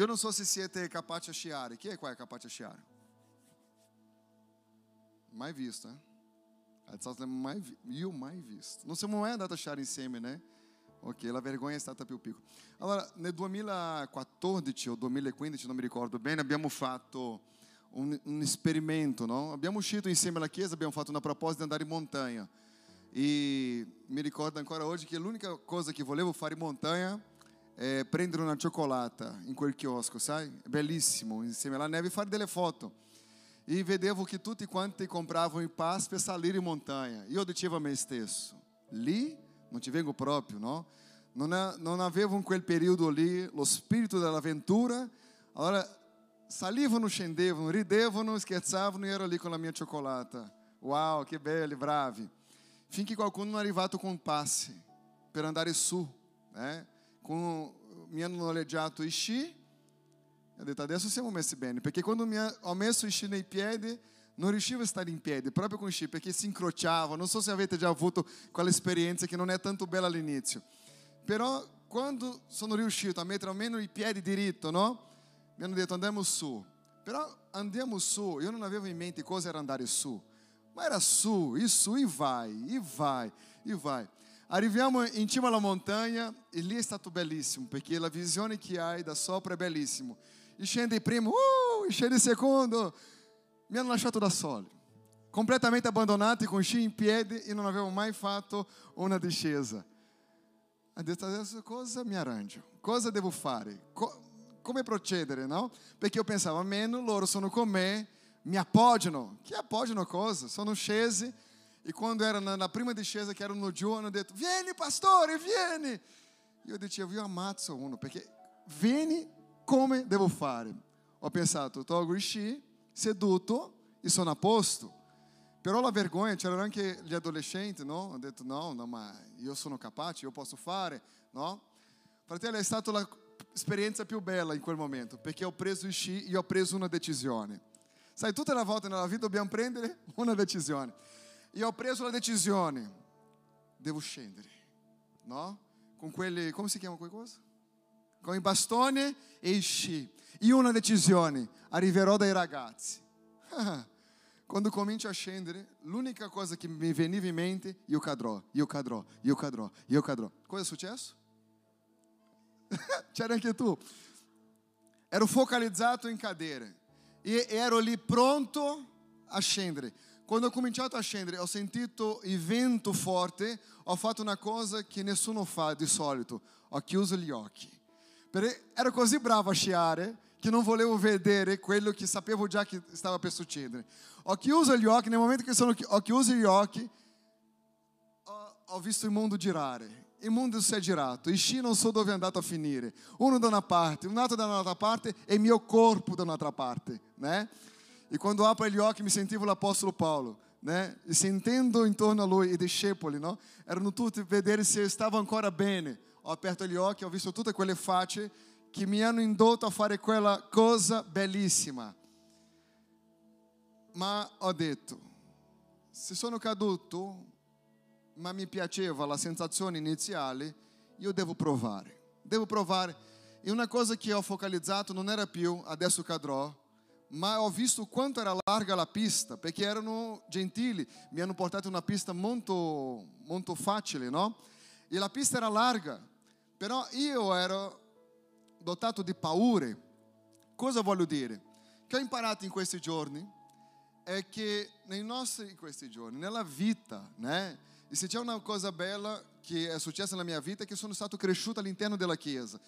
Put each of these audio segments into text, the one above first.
Io non so se siete capaci a sciare. Chi è qua è capace a sciare? Mai visto, eh? Alzate mai, vi- io mai visto. Non siamo mai andati a sciare insieme, né? Ok, la vergogna è stata più piccola. Allora, nel 2014 o 2015, non mi ricordo bene, abbiamo fatto un, un esperimento, no? Abbiamo uscito insieme alla chiesa, abbiamo fatto una proposta di andare in montagna. E mi ricordo ancora oggi che l'unica cosa che volevo fare in montagna è prendere una cioccolata in quel chiosco, sai? È bellissimo, insieme alla neve, e fare delle foto. E vedevo che tutti quanti compravano i pass per salire in montagna. Io dicevo a me stesso, lì non ci vengo proprio, no? Non, è- non avevo in quel periodo lì lo spirito dell'avventura. Allora salivano, scendevano, ridevano, scherzavano e ero lì con la mia cioccolata. Wow, che belli, bravi. Finché qualcuno non è arrivato con un passe per andare su, né? Com, mi hanno noleggiato i sci ho detto adesso siamo messi bene, perché quando mi ha- ho messo i sci nei piedi non riuscivo a stare in piedi, proprio con i sci, perché si incrociava. Non so se avete già avuto quell'esperienza che non è tanto bella all'inizio. Però quando sono riuscito a mettere almeno i piedi diritto, no? Mi hanno detto andiamo su. Però andiamo su, io non avevo in mente cosa era andare su. Ma era su, e su, e vai, e vai, e vai. Arriviamo in cima alla montagna e lì è stato bellissimo, perché la visione che hai da sopra è bellissimo. E scende il primo, uh, scende il secondo. Mi hanno lasciato da soli, completamente abbandonati, con sci in piedi e non avevo mai fatto una discesa. Ho detto adesso cosa mi arrangio? Cosa devo fare? Co- come procedere, no? Perché io pensavo, almeno loro sono con me, mi appoggiano. Che appoggiano cosa? Sono scesi e quando era na, na prima discesa che erano giù hanno detto, vieni pastore, vieni. Io dicevo, io ammazzo uno, perché vieni come devo fare? Ho pensato, tolgo i sci, seduto e sono a posto. Però la vergogna, c'erano anche gli adolescenti, no? Ho detto, no, no, ma io sono capace, io posso fare, no? Fratello, è stata l'esperienza più bella in quel momento, perché ho preso i sci e ho preso una decisione. Sai, tutte le volte nella vita dobbiamo prendere una decisione. E ho preso la decisione, devo scendere, no? Con quelli, come si chiama quelle cose? Con il bastone e sci. E una decisione, arriverò dai ragazzi. Quando comincio a scendere, l'unica cosa che mi veniva in mente, io cadrò, io cadrò, io cadrò, io cadrò. Cosa è successo? C'era anche tu. Ero focalizzato in cadere e ero lì pronto a scendere. Quando ho cominciato a scendere, ho sentito il vento forte, ho fatto una cosa che nessuno fa di solito, ho chiuso gli occhi. Perché ero così bravo a sciare che non volevo vedere quello che sapevo già che stava per succedere. Ho chiuso gli occhi, nel momento che sono, ho chiuso gli occhi, ho, ho visto il mondo girare. Il mondo si è girato, il sci non so dove è andato a finire. Uno da una parte, un altro da un'altra parte e il mio corpo da un'altra parte. Né? E quando apro gli occhi mi sentivo l'Apostolo Paolo. Né? E sentendo intorno a lui i discepoli, no? erano tutti a vedere se stavo ancora bene. Ho aperto gli occhi, ho visto tutte quelle facce che mi hanno indotto a fare quella cosa bellissima. Ma ho detto, se sono caduto, ma mi piaceva la sensazione iniziale, io devo provare. Devo provare. E una cosa che ho focalizzato non era più adesso cadrò, ma ho visto quanto era larga la pista, perché erano gentili, mi hanno portato una pista molto, molto facile, no? E la pista era larga, però io ero dotato di paure. Cosa voglio dire? Che ho imparato in questi giorni è che nei nostri, in questi giorni, nella vita, né? E se c'è una cosa bella che è successa nella mia vita è che sono stato cresciuto all'interno della Chiesa.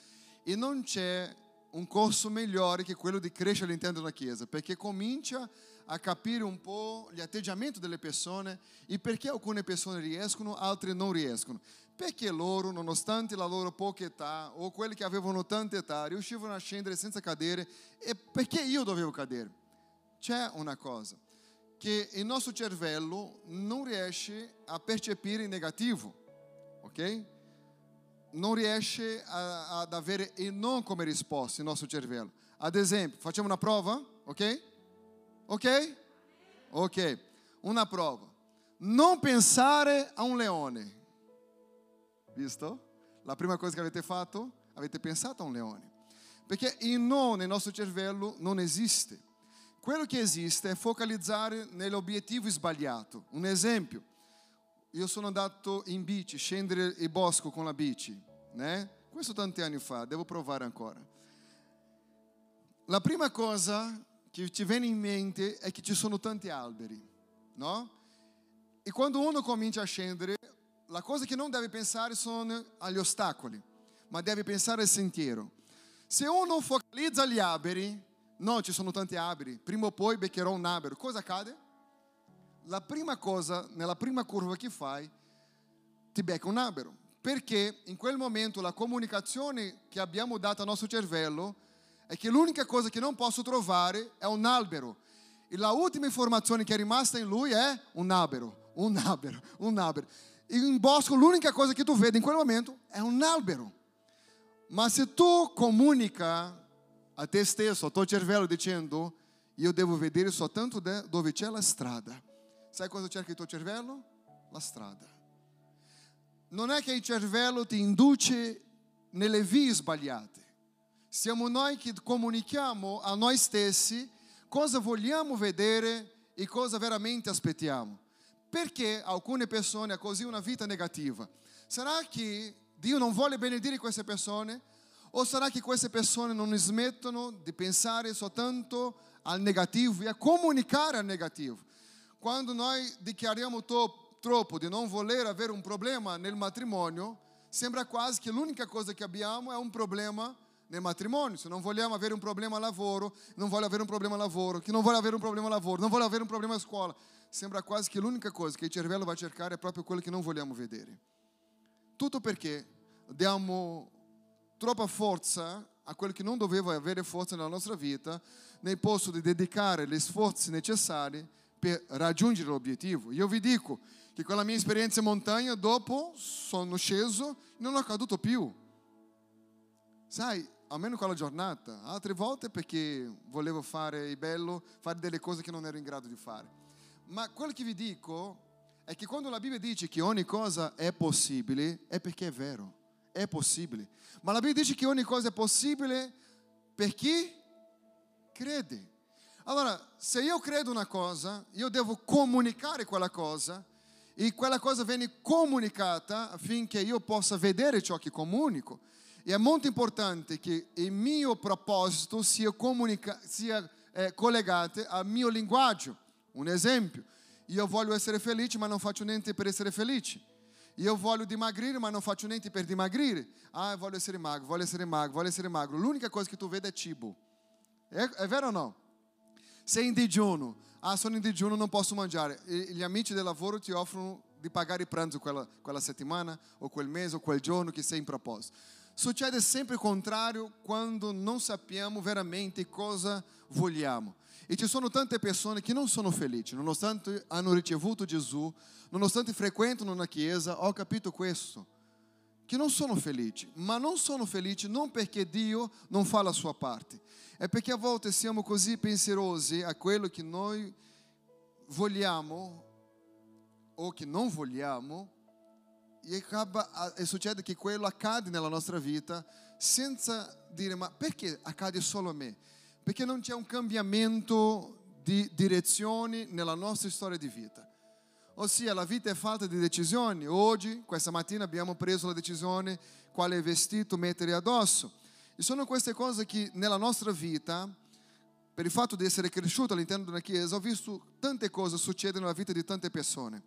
E non c'è un corso migliore che quello di crescere all'interno della Chiesa, perché comincia a capire un po' gli atteggiamenti delle persone e perché alcune persone riescono, altre non riescono. Perché loro, nonostante la loro poca età, o quelli che avevano tanta età, riuscivano a scendere senza cadere, e perché io dovevo cadere? C'è una cosa, che il nostro cervello non riesce a percepire il negativo, ok? Non riesce a, ad avere il non come risposta il nostro cervello. Ad esempio, facciamo una prova, ok? Ok? Ok, una prova. Non pensare a un leone. Visto? La prima cosa che avete fatto? Avete pensato a un leone. Perché il no nel nostro cervello non esiste. Quello che esiste è focalizzare nell'obiettivo sbagliato. Un esempio, io sono andato in bici, scendere il bosco con la bici, né? Questo tanti anni fa, devo provare ancora. La prima cosa che ti viene in mente è che ci sono tanti alberi, no? E quando uno comincia a scendere, la cosa che non deve pensare sono agli ostacoli, ma deve pensare al sentiero. Se uno focalizza gli alberi, no, ci sono tanti alberi, prima o poi beccherò un albero, cosa accade? La prima cosa, nella prima curva che fai, ti becca un albero. Perché in quel momento la comunicazione che abbiamo dato al nostro cervello è che l'unica cosa che non posso trovare è un albero. E la ultima informazione che è rimasta in lui è un albero, un albero, un albero. E in bosco l'unica cosa che tu vedi in quel momento è un albero. Ma se tu comunica a te stesso, al tuo cervello dicendo io devo vedere soltanto dove c'è la strada. Sai cosa cerca il tuo cervello? La strada. Non è che il cervello ti induce nelle vie sbagliate. Siamo noi che comunichiamo a noi stessi cosa vogliamo vedere e cosa veramente aspettiamo. Perché alcune persone hanno così una vita negativa? Sarà che Dio non vuole benedire queste persone? O sarà che queste persone non smettono di pensare soltanto al negativo e a comunicare al negativo? Quando noi dichiariamo troppo di non voler avere un problema nel matrimonio, sembra quasi che l'unica cosa che abbiamo è un problema nel matrimonio. Se non vogliamo avere un problema al lavoro, non voglio avere un problema al lavoro, che non voglio avere un problema al lavoro, non voglio avere un problema a scuola. Sembra quasi che l'unica cosa che il cervello va a cercare è proprio quello che non vogliamo vedere. Tutto perché diamo troppa forza a quello che non doveva avere forza nella nostra vita, nel posto di dedicare gli sforzi necessari per raggiungere l'obiettivo. Io vi dico che con la mia esperienza in montagna, dopo sono sceso e non ho caduto più. Sai, almeno quella giornata, altre volte perché volevo fare il bello, fare delle cose che non ero in grado di fare. Ma quello che vi dico è che quando la Bibbia dice che ogni cosa è possibile, è perché è vero è possibile. Ma la Bibbia dice che ogni cosa è possibile per chi crede. Allora, se io credo una cosa, io devo comunicare quella cosa e quella cosa viene comunicata affinché io possa vedere ciò che comunico. E è molto importante che il mio proposito sia, comunica- sia eh, collegato al mio linguaggio. Un esempio, io voglio essere felice ma non faccio niente per essere felice. Io voglio dimagrire, ma non faccio niente per dimagrire. Ah, voglio essere magro, voglio essere magro, voglio essere magro. L'unica cosa che tu vedi è cibo. È, è vero o no? Sei in digiuno. Ah, sono in digiuno, non posso mangiare. E gli amici del lavoro ti offrono di pagare il pranzo quella, quella settimana, o quel mese, o quel giorno che sei in proposito. Succede sempre il contrario quando non sappiamo veramente cosa vogliamo. E ci sono tante persone che non sono felici, nonostante hanno ricevuto Gesù, nonostante frequentano una chiesa, ho capito questo, che non sono felici, ma non sono felici non perché Dio non fa la sua parte, è perché a volte siamo così pensierosi a quello che noi vogliamo o che non vogliamo e, acaba, e succede che quello accade nella nostra vita senza dire ma perché accade solo a me? Perché non c'è un cambiamento di direzione nella nostra storia di vita. Ossia, la vita è fatta di decisioni. Oggi, questa mattina, abbiamo preso la decisione quale vestito mettere addosso. E sono queste cose che nella nostra vita, per il fatto di essere cresciuto all'interno di una chiesa, ho visto tante cose succedere nella vita di tante persone.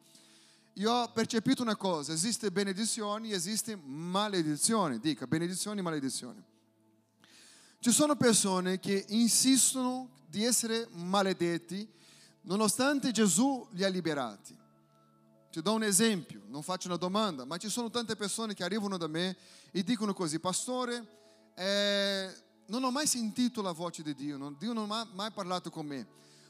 Io ho percepito una cosa, esiste benedizione e esiste maledizione. Dica, benedizione e maledizione. Ci sono persone che insistono di essere maledetti nonostante Gesù li ha liberati. Ti do un esempio, non faccio una domanda, ma ci sono tante persone che arrivano da me e dicono così, pastore, eh, non ho mai sentito la voce di Dio, non, Dio non ha mai parlato con me,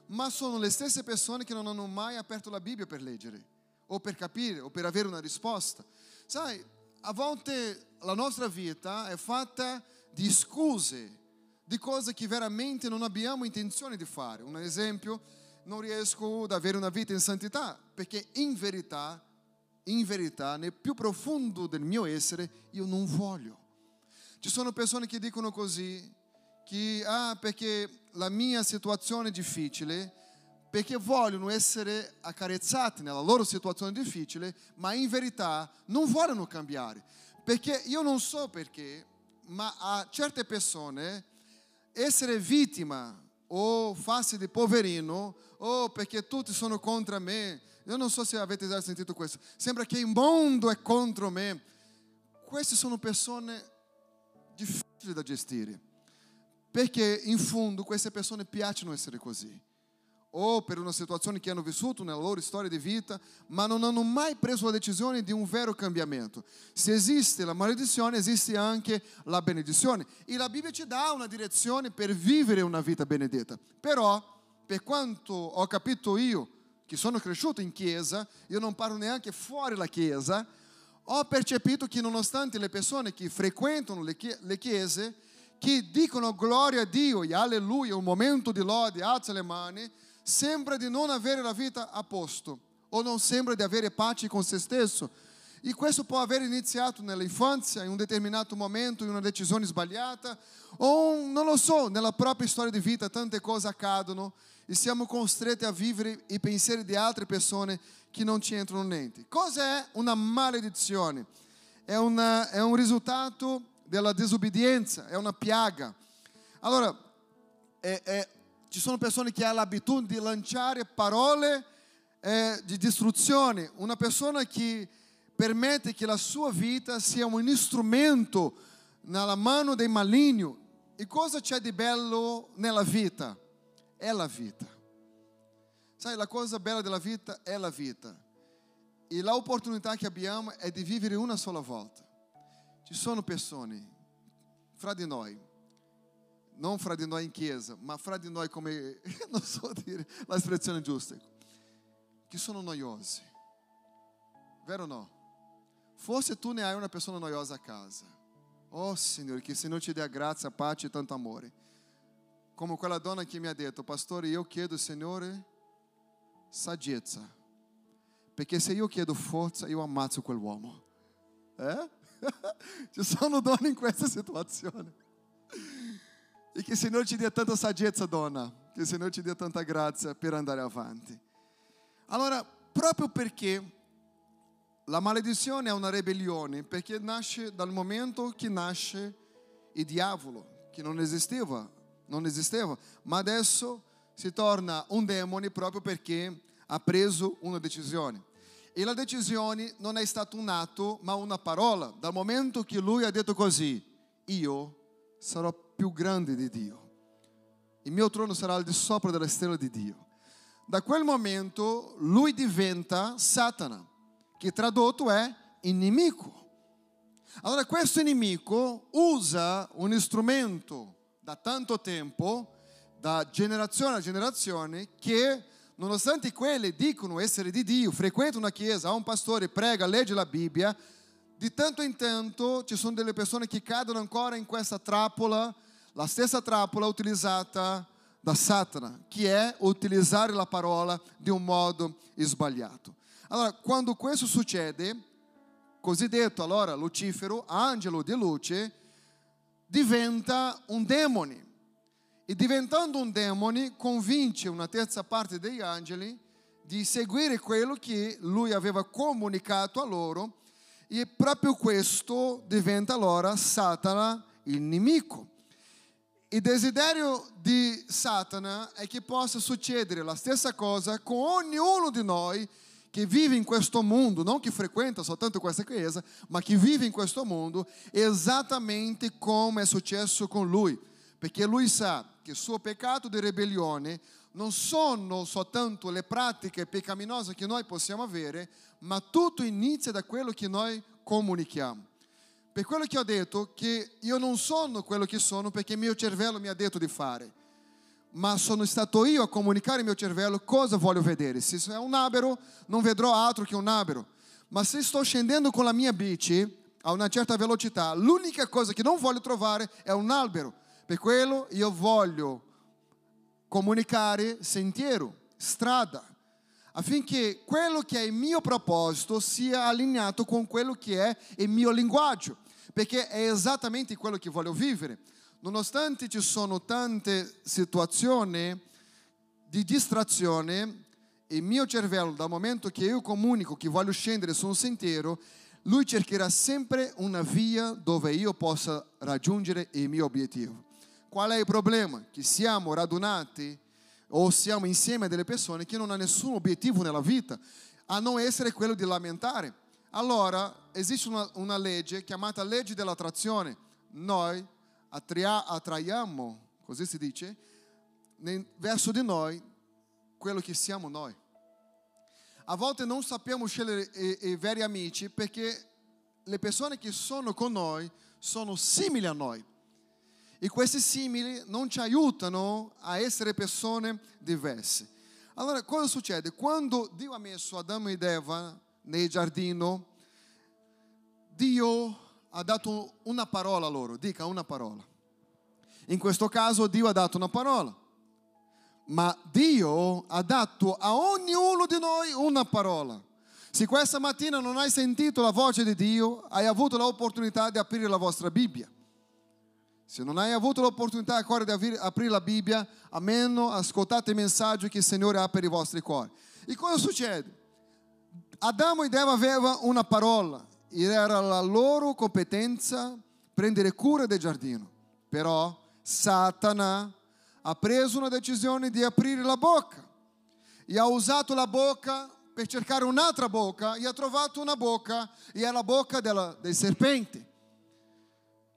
ma sono le stesse persone che non hanno mai aperto la Bibbia per leggere, o per capire, o per avere una risposta. Sai, a volte la nostra vita è fatta di scuse, di cose che veramente non abbiamo intenzione di fare. Un esempio, non riesco ad avere una vita in santità perché in verità, in verità, nel più profondo del mio essere, io non voglio. Ci sono persone che dicono così, che ah, perché la mia situazione è difficile, perché vogliono essere accarezzati nella loro situazione difficile, ma in verità non vogliono cambiare. Perché io non so perché, ma a certe persone essere vittima o farsi di poverino o perché tutti sono contro me. Io non so se avete già sentito questo. Sembra che il mondo è contro me. Queste sono persone difficili da gestire. Perché in fondo queste persone piacciono essere così. O per una situazione che hanno vissuto nella loro storia di vita, ma non hanno mai preso la decisione di un vero cambiamento. Se esiste la maledizione, esiste anche la benedizione. E la Bibbia ci dà una direzione per vivere una vita benedetta. Però, per quanto ho capito io, che sono cresciuto in chiesa, io non parlo neanche fuori la chiesa, ho percepito che nonostante le persone che frequentano le, chiese, che dicono gloria a Dio e alleluia, un momento di lode, alza le mani, sembra di non avere la vita a posto o non sembra di avere pace con se stesso. E questo può aver iniziato nell'infanzia, in un determinato momento, in una decisione sbagliata, o non lo so, nella propria storia di vita tante cose accadono e siamo costretti a vivere i pensieri di altre persone che non ci entrano niente. Cos'è una maledizione? È, una, è un risultato della disobbedienza, è una piaga. Allora, è, è, ci sono persone che hanno l'abitudine di lanciare parole eh, di distruzione, una persona che permette che la sua vita sia un strumento nella mano dei maligni. E cosa c'è di bello nella vita? È la vita. Sai, la cosa bella della vita è la vita. E l'opportunità che abbiamo è di vivere una sola volta. Ci sono persone, fra di noi, non fra di noi in chiesa, ma fra di noi come, non so dire l'espressione giusta, che sono noiose. Vero o no? Forse tu ne hai una persona noiosa a casa. Oh Signore, che il Signore ti dia grazia, pace e tanto amore. Come quella donna che mi ha detto, pastore, io chiedo, Signore, saggezza. Perché se io chiedo forza, io ammazzo quell'uomo. Eh? Ci sono donne in questa situazione. E che il Signore ci dia tanta saggezza, donna. Che il Signore ci dia tanta grazia per andare avanti. Allora, proprio perché la maledizione è una ribellione, perché nasce dal momento che nasce il diavolo, che non esisteva, non esisteva, ma adesso si torna un demone proprio perché ha preso una decisione. E la decisione non è stato un atto, ma una parola. Dal momento che lui ha detto così, io sarò più grande di Dio. Il mio trono sarà al di sopra della stella di Dio. Da quel momento lui diventa Satana, che tradotto è inimico. Allora questo nemico usa un strumento da tanto tempo, da generazione a generazione, che nonostante quelli dicono essere di Dio, frequentano una chiesa, ha un pastore, prega, legge la Bibbia, di tanto in tanto ci sono delle persone che cadono ancora in questa trappola, la stessa trappola utilizzata da Satana, che è utilizzare la parola di un modo sbagliato. Allora, quando questo succede, cosiddetto allora Lucifero, angelo di luce, diventa un demone e diventando un demone convince una terza parte degli angeli di seguire quello che lui aveva comunicato a loro e proprio questo diventa allora Satana il nemico. Il desiderio di Satana è che possa succedere la stessa cosa con ognuno di noi che vive in questo mondo, non che frequenta soltanto questa chiesa, ma che vive in questo mondo esattamente come è successo con lui, perché lui sa che il suo peccato di ribellione non sono soltanto le pratiche peccaminose che noi possiamo avere, ma tutto inizia da quello che noi comunichiamo. Per quello che ho detto che io non sono quello che sono perché il mio cervello mi ha detto di fare, ma sono stato io a comunicare al mio cervello cosa voglio vedere. Se è un albero, non vedrò altro che un albero. Ma se sto scendendo con la mia bici a una certa velocità, l'unica cosa che non voglio trovare è un albero per quello io voglio comunicare sentiero, strada, affinché quello che è il mio proposito sia allineato con quello che è il mio linguaggio, perché è esattamente quello che voglio vivere. Nonostante ci sono tante situazioni di distrazione, il mio cervello, dal momento che io comunico che voglio scendere su un sentiero, lui cercherà sempre una via dove io possa raggiungere il mio obiettivo. Qual è il problema? Che siamo radunati o siamo insieme a delle persone che non hanno nessun obiettivo nella vita, a non essere quello di lamentare. Allora esiste una, una legge chiamata legge dell'attrazione. Noi attria, attraiamo, così si dice, verso di noi quello che siamo noi. A volte non sappiamo scegliere i, i veri amici perché le persone che sono con noi sono simili a noi. E questi simili non ci aiutano a essere persone diverse. Allora, cosa succede? Quando Dio ha messo Adamo ed Eva nel giardino, Dio ha dato una parola loro, dica una parola. In questo caso Dio ha dato una parola, ma Dio ha dato a ognuno di noi una parola. Se questa mattina non hai sentito la voce di Dio, hai avuto l'opportunità di aprire la vostra Bibbia. Se non hai avuto l'opportunità ancora di aprire la Bibbia, almeno ascoltate il messaggio che il Signore ha per i vostri cuori. E cosa succede? Adamo ed Eva avevano una parola era la loro competenza prendere cura del giardino. Però Satana ha preso una decisione di aprire la bocca e ha usato la bocca per cercare un'altra bocca e ha trovato una bocca e è la bocca della, del serpente.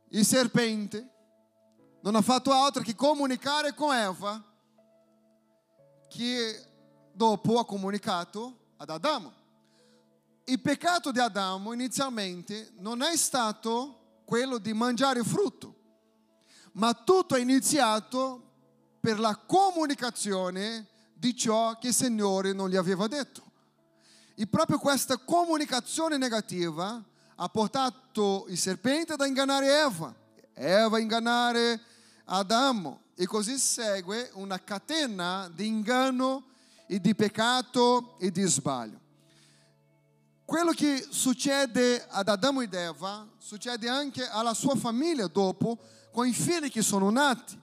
Il serpente non ha fatto altro che comunicare con Eva che dopo ha comunicato ad Adamo il peccato di Adamo inizialmente non è stato quello di mangiare frutto, ma tutto è iniziato per la comunicazione di ciò che il Signore non gli aveva detto. E proprio questa comunicazione negativa ha portato il serpente ad ingannare Eva, Eva a ingannare Adamo e così segue una catena di inganno e di peccato e di sbaglio. Quello che succede ad Adamo ed Eva succede anche alla sua famiglia dopo, con i figli che sono nati,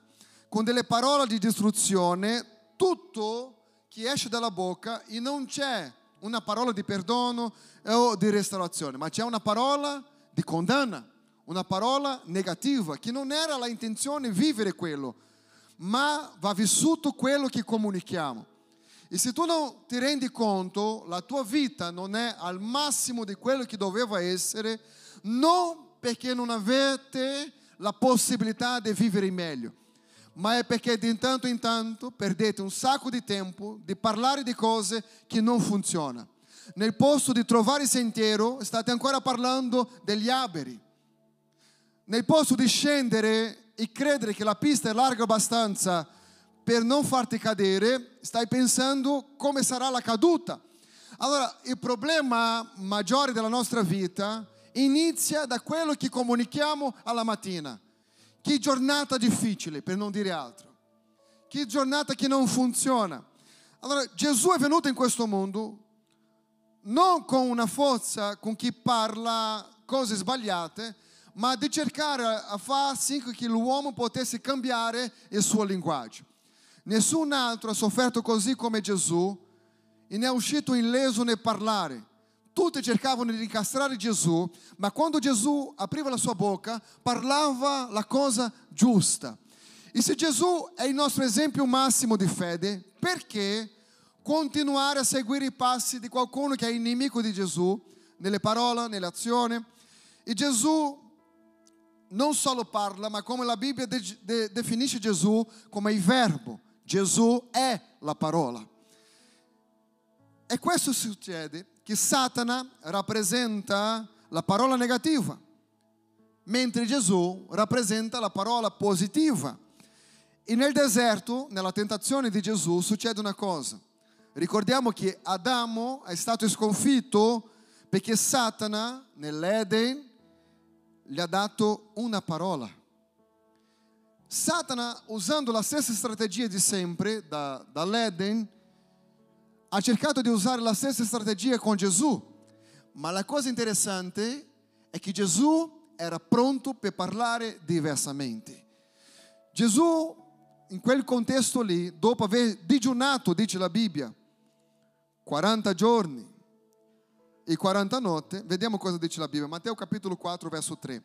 con delle parole di distruzione, tutto che esce dalla bocca e non c'è una parola di perdono o di restaurazione, ma c'è una parola di condanna, una parola negativa, che non era la intenzione vivere quello, ma va vissuto quello che comunichiamo. E se tu non ti rendi conto, la tua vita non è al massimo di quello che doveva essere, non perché non avete la possibilità di vivere meglio, ma è perché di tanto in tanto perdete un sacco di tempo di parlare di cose che non funzionano. Nel posto di trovare il sentiero state ancora parlando degli alberi. Nel posto di scendere e credere che la pista è larga abbastanza per non farti cadere, stai pensando come sarà la caduta. Allora, il problema maggiore della nostra vita inizia da quello che comunichiamo alla mattina. Che giornata difficile, per non dire altro. Che giornata che non funziona. Allora, Gesù è venuto in questo mondo non con una forza con chi parla cose sbagliate, ma di cercare a far sì che l'uomo potesse cambiare il suo linguaggio. Nessun altro ha sofferto così come Gesù e ne è uscito illeso nel parlare. Tutti cercavano di incastrare Gesù, ma quando Gesù apriva la sua bocca, parlava la cosa giusta. E se Gesù è il nostro esempio massimo di fede, perché continuare a seguire i passi di qualcuno che è nemico di Gesù, nelle parole, nelle azioni? E Gesù non solo parla, ma come la Bibbia de- de- definisce Gesù come il verbo. Gesù è la parola. E questo succede che Satana rappresenta la parola negativa, mentre Gesù rappresenta la parola positiva. E nel deserto, nella tentazione di Gesù, succede una cosa. Ricordiamo che Adamo è stato sconfitto perché Satana nell'Eden gli ha dato una parola. Satana, usando la stessa strategia di sempre, da, dall'Eden, ha cercato di usare la stessa strategia con Gesù. Ma la cosa interessante è che Gesù era pronto per parlare diversamente. Gesù, in quel contesto lì, dopo aver digiunato, dice la Bibbia, 40 giorni e 40 notti, vediamo cosa dice la Bibbia, Matteo capitolo 4, verso 3.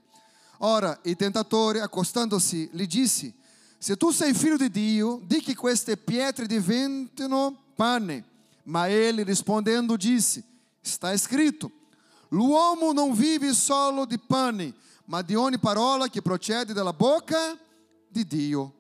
Ora il tentatore, accostandosi, gli disse, se tu sei figlio di Dio, di che queste pietre diventino pane. Ma ele rispondendo disse, está escrito, l'uomo non vive solo di pane, ma di ogni parola che procede dalla bocca di Dio.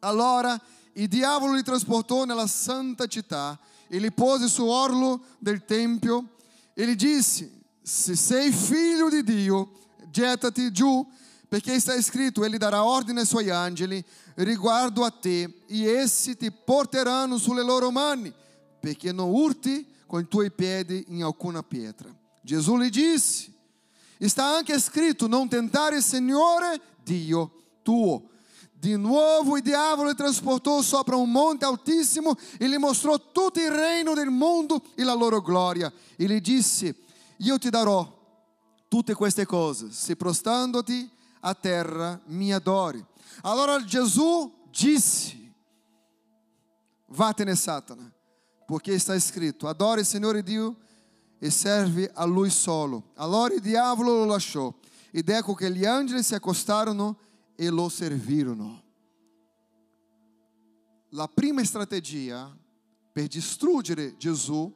Allora il diavolo li trasportò nella santa città e li pose orlo del tempio e gli disse, se sei figlio di Dio, gettati giù, perché sta scritto, ele darà ordine ai suoi angeli riguardo a te e essi ti porteranno sulle loro mani, perché non urti con i tuoi piedi in alcuna pietra. Gesù gli disse, Está anche scritto: non tentare Signore Dio tuo. Di nuovo il diavolo li trasportò sopra un monte altissimo e gli mostrò tutto il regno del mondo e la loro gloria. E gli disse: Io ti darò tutte queste cose, se prostandoti a terra mi adori. Allora Gesù disse: Vattene, Satana, perché está scritto: Adore il Signore Dio e serve a lui solo. Allora il diavolo lo lasciò ed ecco che gli angeli si accostarono e lo servirono. La prima strategia per distruggere Gesù,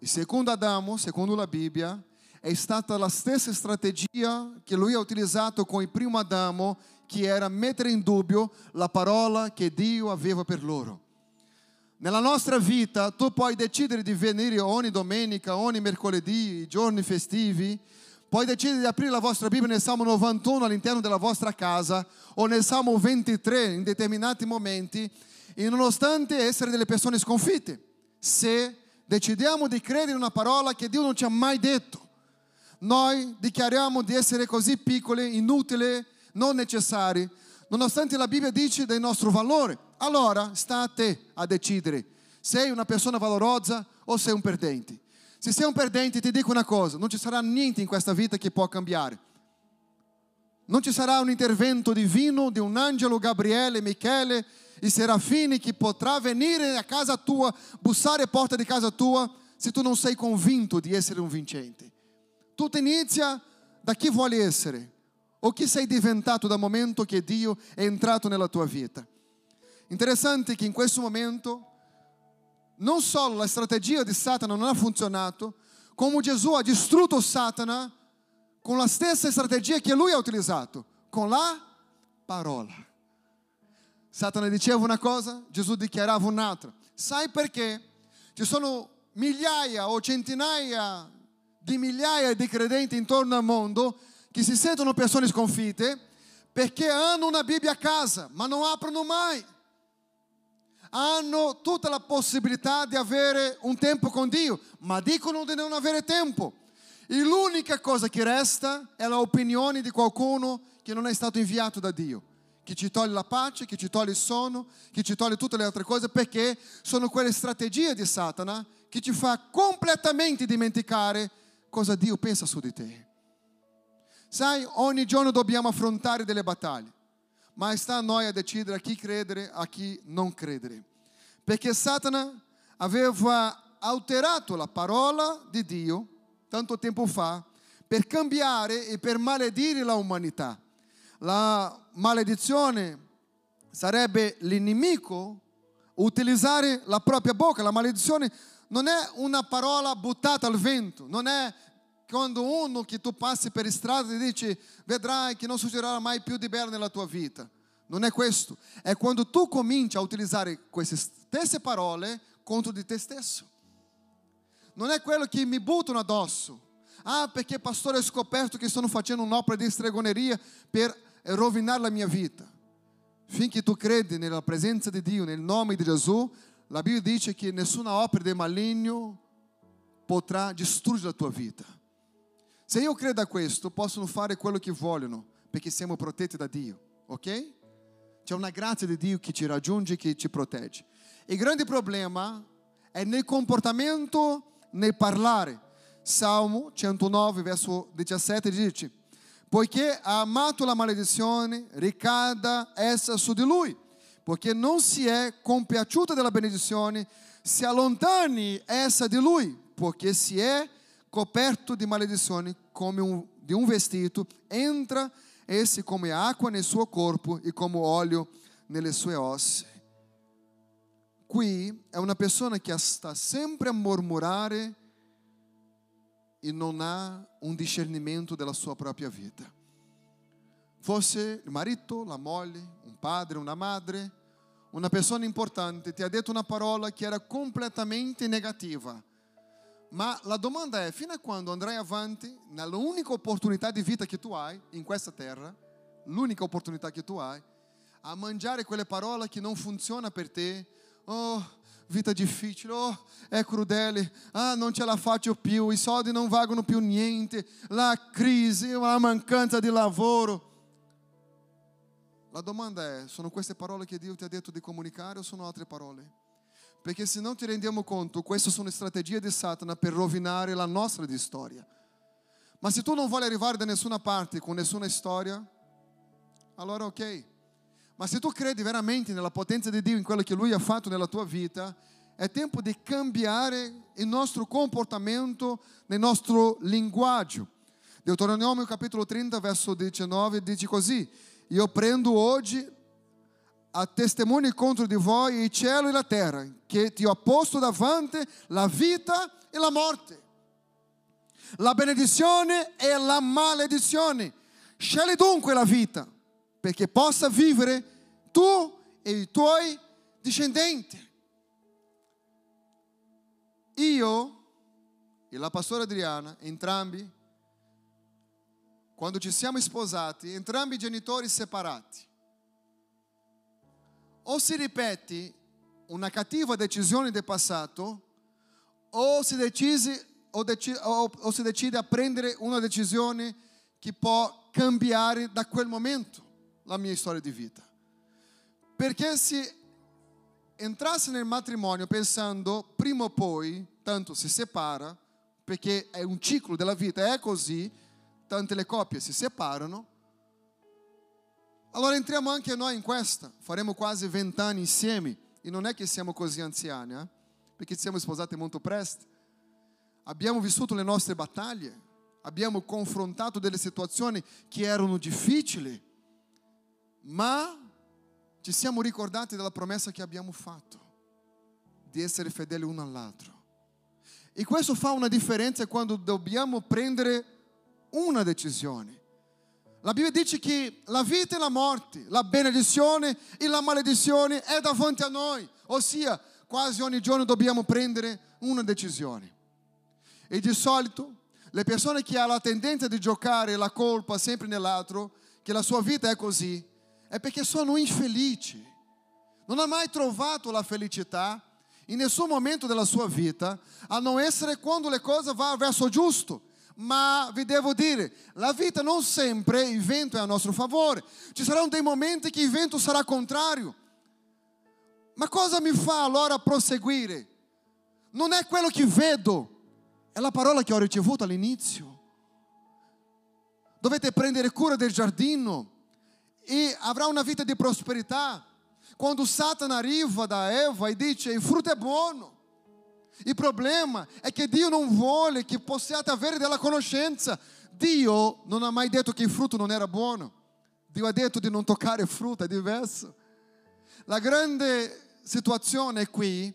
secondo Adamo, secondo la Bibbia, è stata la stessa strategia che lui ha utilizzato con il primo Adamo, che era mettere in dubbio la parola che Dio aveva per loro. Nella nostra vita tu puoi decidere di venire ogni domenica, ogni mercoledì, i giorni festivi, puoi decidere di aprire la vostra Bibbia nel Salmo 91 all'interno della vostra casa o nel Salmo 23 in determinati momenti e nonostante essere delle persone sconfitte, se decidiamo di credere in una parola che Dio non ci ha mai detto, noi dichiariamo di essere così piccoli, inutili, non necessari, nonostante la Bibbia dice del nostro valore. Allora sta a te a decidere. Sei una persona valorosa o sei un perdente? Se sei un perdente, ti dico una cosa: non ci sarà niente in questa vita che può cambiare. Non ci sarà un intervento divino di un angelo Gabriele, Michele e Serafini che potrà venire a casa tua, bussare a porta di casa tua, se tu non sei convinto di essere un vincente. Tutto inizia da chi vuoi essere o chi sei diventato dal momento che Dio è entrato nella tua vita. Interessante che in questo momento non solo la strategia di Satana non ha funzionato, come Gesù ha distrutto Satana con la stessa strategia che lui ha utilizzato, con la parola. Satana diceva una cosa, Gesù dichiarava un'altra. Sai perché? Ci sono migliaia o centinaia di migliaia di credenti intorno al mondo che si sentono persone sconfitte perché hanno una Bibbia a casa, ma non aprono mai hanno tutta la possibilità di avere un tempo con Dio, ma dicono di non avere tempo. E l'unica cosa che resta è l'opinione di qualcuno che non è stato inviato da Dio, che ci toglie la pace, che ci toglie il sonno, che ci toglie tutte le altre cose, perché sono quelle strategie di Satana che ci fa completamente dimenticare cosa Dio pensa su di te. Sai, ogni giorno dobbiamo affrontare delle battaglie ma sta a noi a decidere a chi credere, a chi non credere. Perché Satana aveva alterato la parola di Dio tanto tempo fa per cambiare e per maledire la umanità. La maledizione sarebbe l'inimico utilizzare la propria bocca. La maledizione non è una parola buttata al vento, non è quando uno che tu passi per strada ti dice vedrai che non succederà mai più di bello nella tua vita. Non è questo, è quando tu cominci a utilizzare queste stesse parole contro di te stesso. Non è quello che mi buttano addosso. Ah, perché pastore ho scoperto che stanno facendo un'opera di stregoneria per rovinare la mia vita. Finché tu credi nella presenza di Dio, nel nome di Gesù, la Bibbia dice che nessuna opera del maligno potrà distruggere la tua vita. Se io credo a questo, possono fare quello che vogliono, perché siamo protetti da Dio, ok? C'è una grazia di Dio che ci raggiunge, che ci protegge. Il grande problema è nel comportamento, nel parlare. Salmo 109, verso 17 dice: poiché ha amato la maledizione, ricada essa su di lui. Poiché non si è compiaciuta della benedizione, si allontani essa di lui, poiché si è coperto di maledizione come un, di un vestito, entra esse come acqua nel suo corpo e come olio nelle sue ossa. Qui è una persona che sta sempre a mormorare e non ha un discernimento della sua propria vita. Fosse il marito, la moglie, un padre, una madre, una persona importante ti ha detto una parola che era completamente negativa. Ma la domanda è, fino a quando andrai avanti nell'unica opportunità di vita che tu hai in questa terra, l'unica opportunità che tu hai, a mangiare quelle parole che non funzionano per te, oh, vita difficile, oh, è crudele, ah, non ce la faccio più, i soldi non valgono più niente, la crisi, la mancanza di lavoro. La domanda è, sono queste parole che Dio ti ha detto di comunicare o sono altre parole? Perché se non ti rendiamo conto, queste sono strategie di Satana per rovinare la nostra storia. Ma se tu non vuoi arrivare da nessuna parte con nessuna storia, allora ok. Ma se tu credi veramente nella potenza di Dio, in quello che Lui ha fatto nella tua vita, è tempo di cambiare il nostro comportamento, nel nostro linguaggio. Deuteronomio capitolo 30, verso 19 dice così: Io prendo oggi a testemunho contro di voi il cielo e la terra, che ti ho posto davanti la vita e la morte, la benedizione e la maledizione. Scegli dunque la vita perché possa vivere tu e i tuoi discendenti. Io e la pastora Adriana, entrambi, quando ci siamo sposati, entrambi i genitori separati, o si ripete una cattiva decisione del passato, o si, decise, o, deci, o, o si decide a prendere una decisione che può cambiare da quel momento la mia storia di vita. Perché se entrasse nel matrimonio pensando prima o poi, tanto si separa, perché è un ciclo della vita, è così, tante le coppie si separano, allora entriamo anche noi in questa, faremo quasi vent'anni insieme. E non è che siamo così anziani, eh? perché ci siamo sposati molto presto, abbiamo vissuto le nostre battaglie, abbiamo confrontato delle situazioni che erano difficili, ma ci siamo ricordati della promessa che abbiamo fatto, di essere fedeli uno all'altro. E questo fa una differenza quando dobbiamo prendere una decisione. La Bibbia dice che la vita e la morte, la benedizione e la maledizione è davanti a noi, ossia quasi ogni giorno dobbiamo prendere una decisione. E di solito le persone che hanno la tendenza di giocare la colpa sempre nell'altro, che la sua vita è così, è perché sono infelici. Non ha mai trovato la felicità in nessun momento della sua vita, a non essere quando le cose vanno verso giusto. Ma vi devo dire, la vita non sempre il vento è a nostro favore. Ci saranno dei momenti che il vento sarà contrario. Ma cosa mi fa allora proseguire? Non è quello che vedo, è la parola che ho ricevuto all'inizio. Dovete prendere cura del giardino e avrà una vita di prosperità. Quando Satana arriva da Eva e dice il frutto è buono, il problema è che Dio non vuole che possiate avere della conoscenza. Dio non ha mai detto che il frutto non era buono. Dio ha detto di non toccare il frutto, è diverso. La grande situazione qui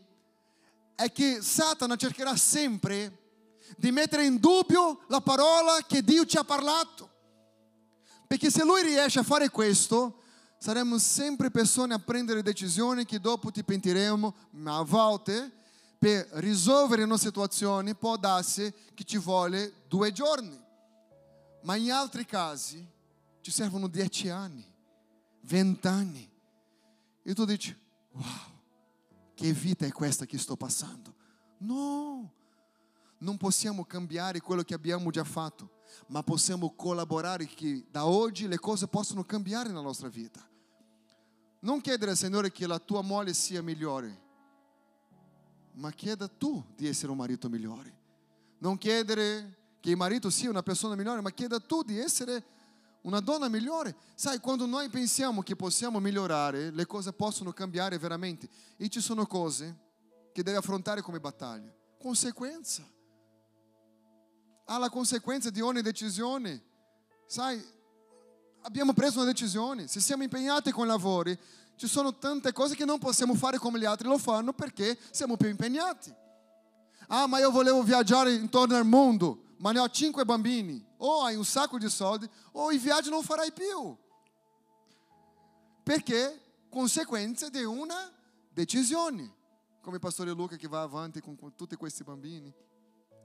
è che Satana cercherà sempre di mettere in dubbio la parola che Dio ci ha parlato. Perché se lui riesce a fare questo, saremo sempre persone a prendere decisioni che dopo ti pentiremo, ma a volte per risolvere una situazione può darsi che ci vuole due giorni, ma in altri casi ci servono dieci anni, vent'anni. E tu dici, wow, che vita è questa che sto passando? No, non possiamo cambiare quello che abbiamo già fatto ma possiamo collaborare che da oggi le cose possano cambiare nella nostra vita. Non chiedere al Signore che la tua moglie sia migliore, ma chieda tu di essere un marito migliore. Non chiedere che il marito sia una persona migliore, ma chieda tu di essere una donna migliore. Sai, quando noi pensiamo che possiamo migliorare, le cose possono cambiare veramente. E ci sono cose che devi affrontare come battaglia. Conseguenza. Ha la conseguenza di ogni decisione. Sai, abbiamo preso una decisione. Se siamo impegnati con i lavori, ci sono tante cose che non possiamo fare come gli altri lo fanno perché siamo più impegnati. Ah, ma io volevo viaggiare intorno al mondo, ma ne ho cinque bambini. O hai un sacco di soldi, o i viaggi non farai più. Perché conseguenze di una decisione. Come il pastore Luca che va avanti con tutti questi bambini.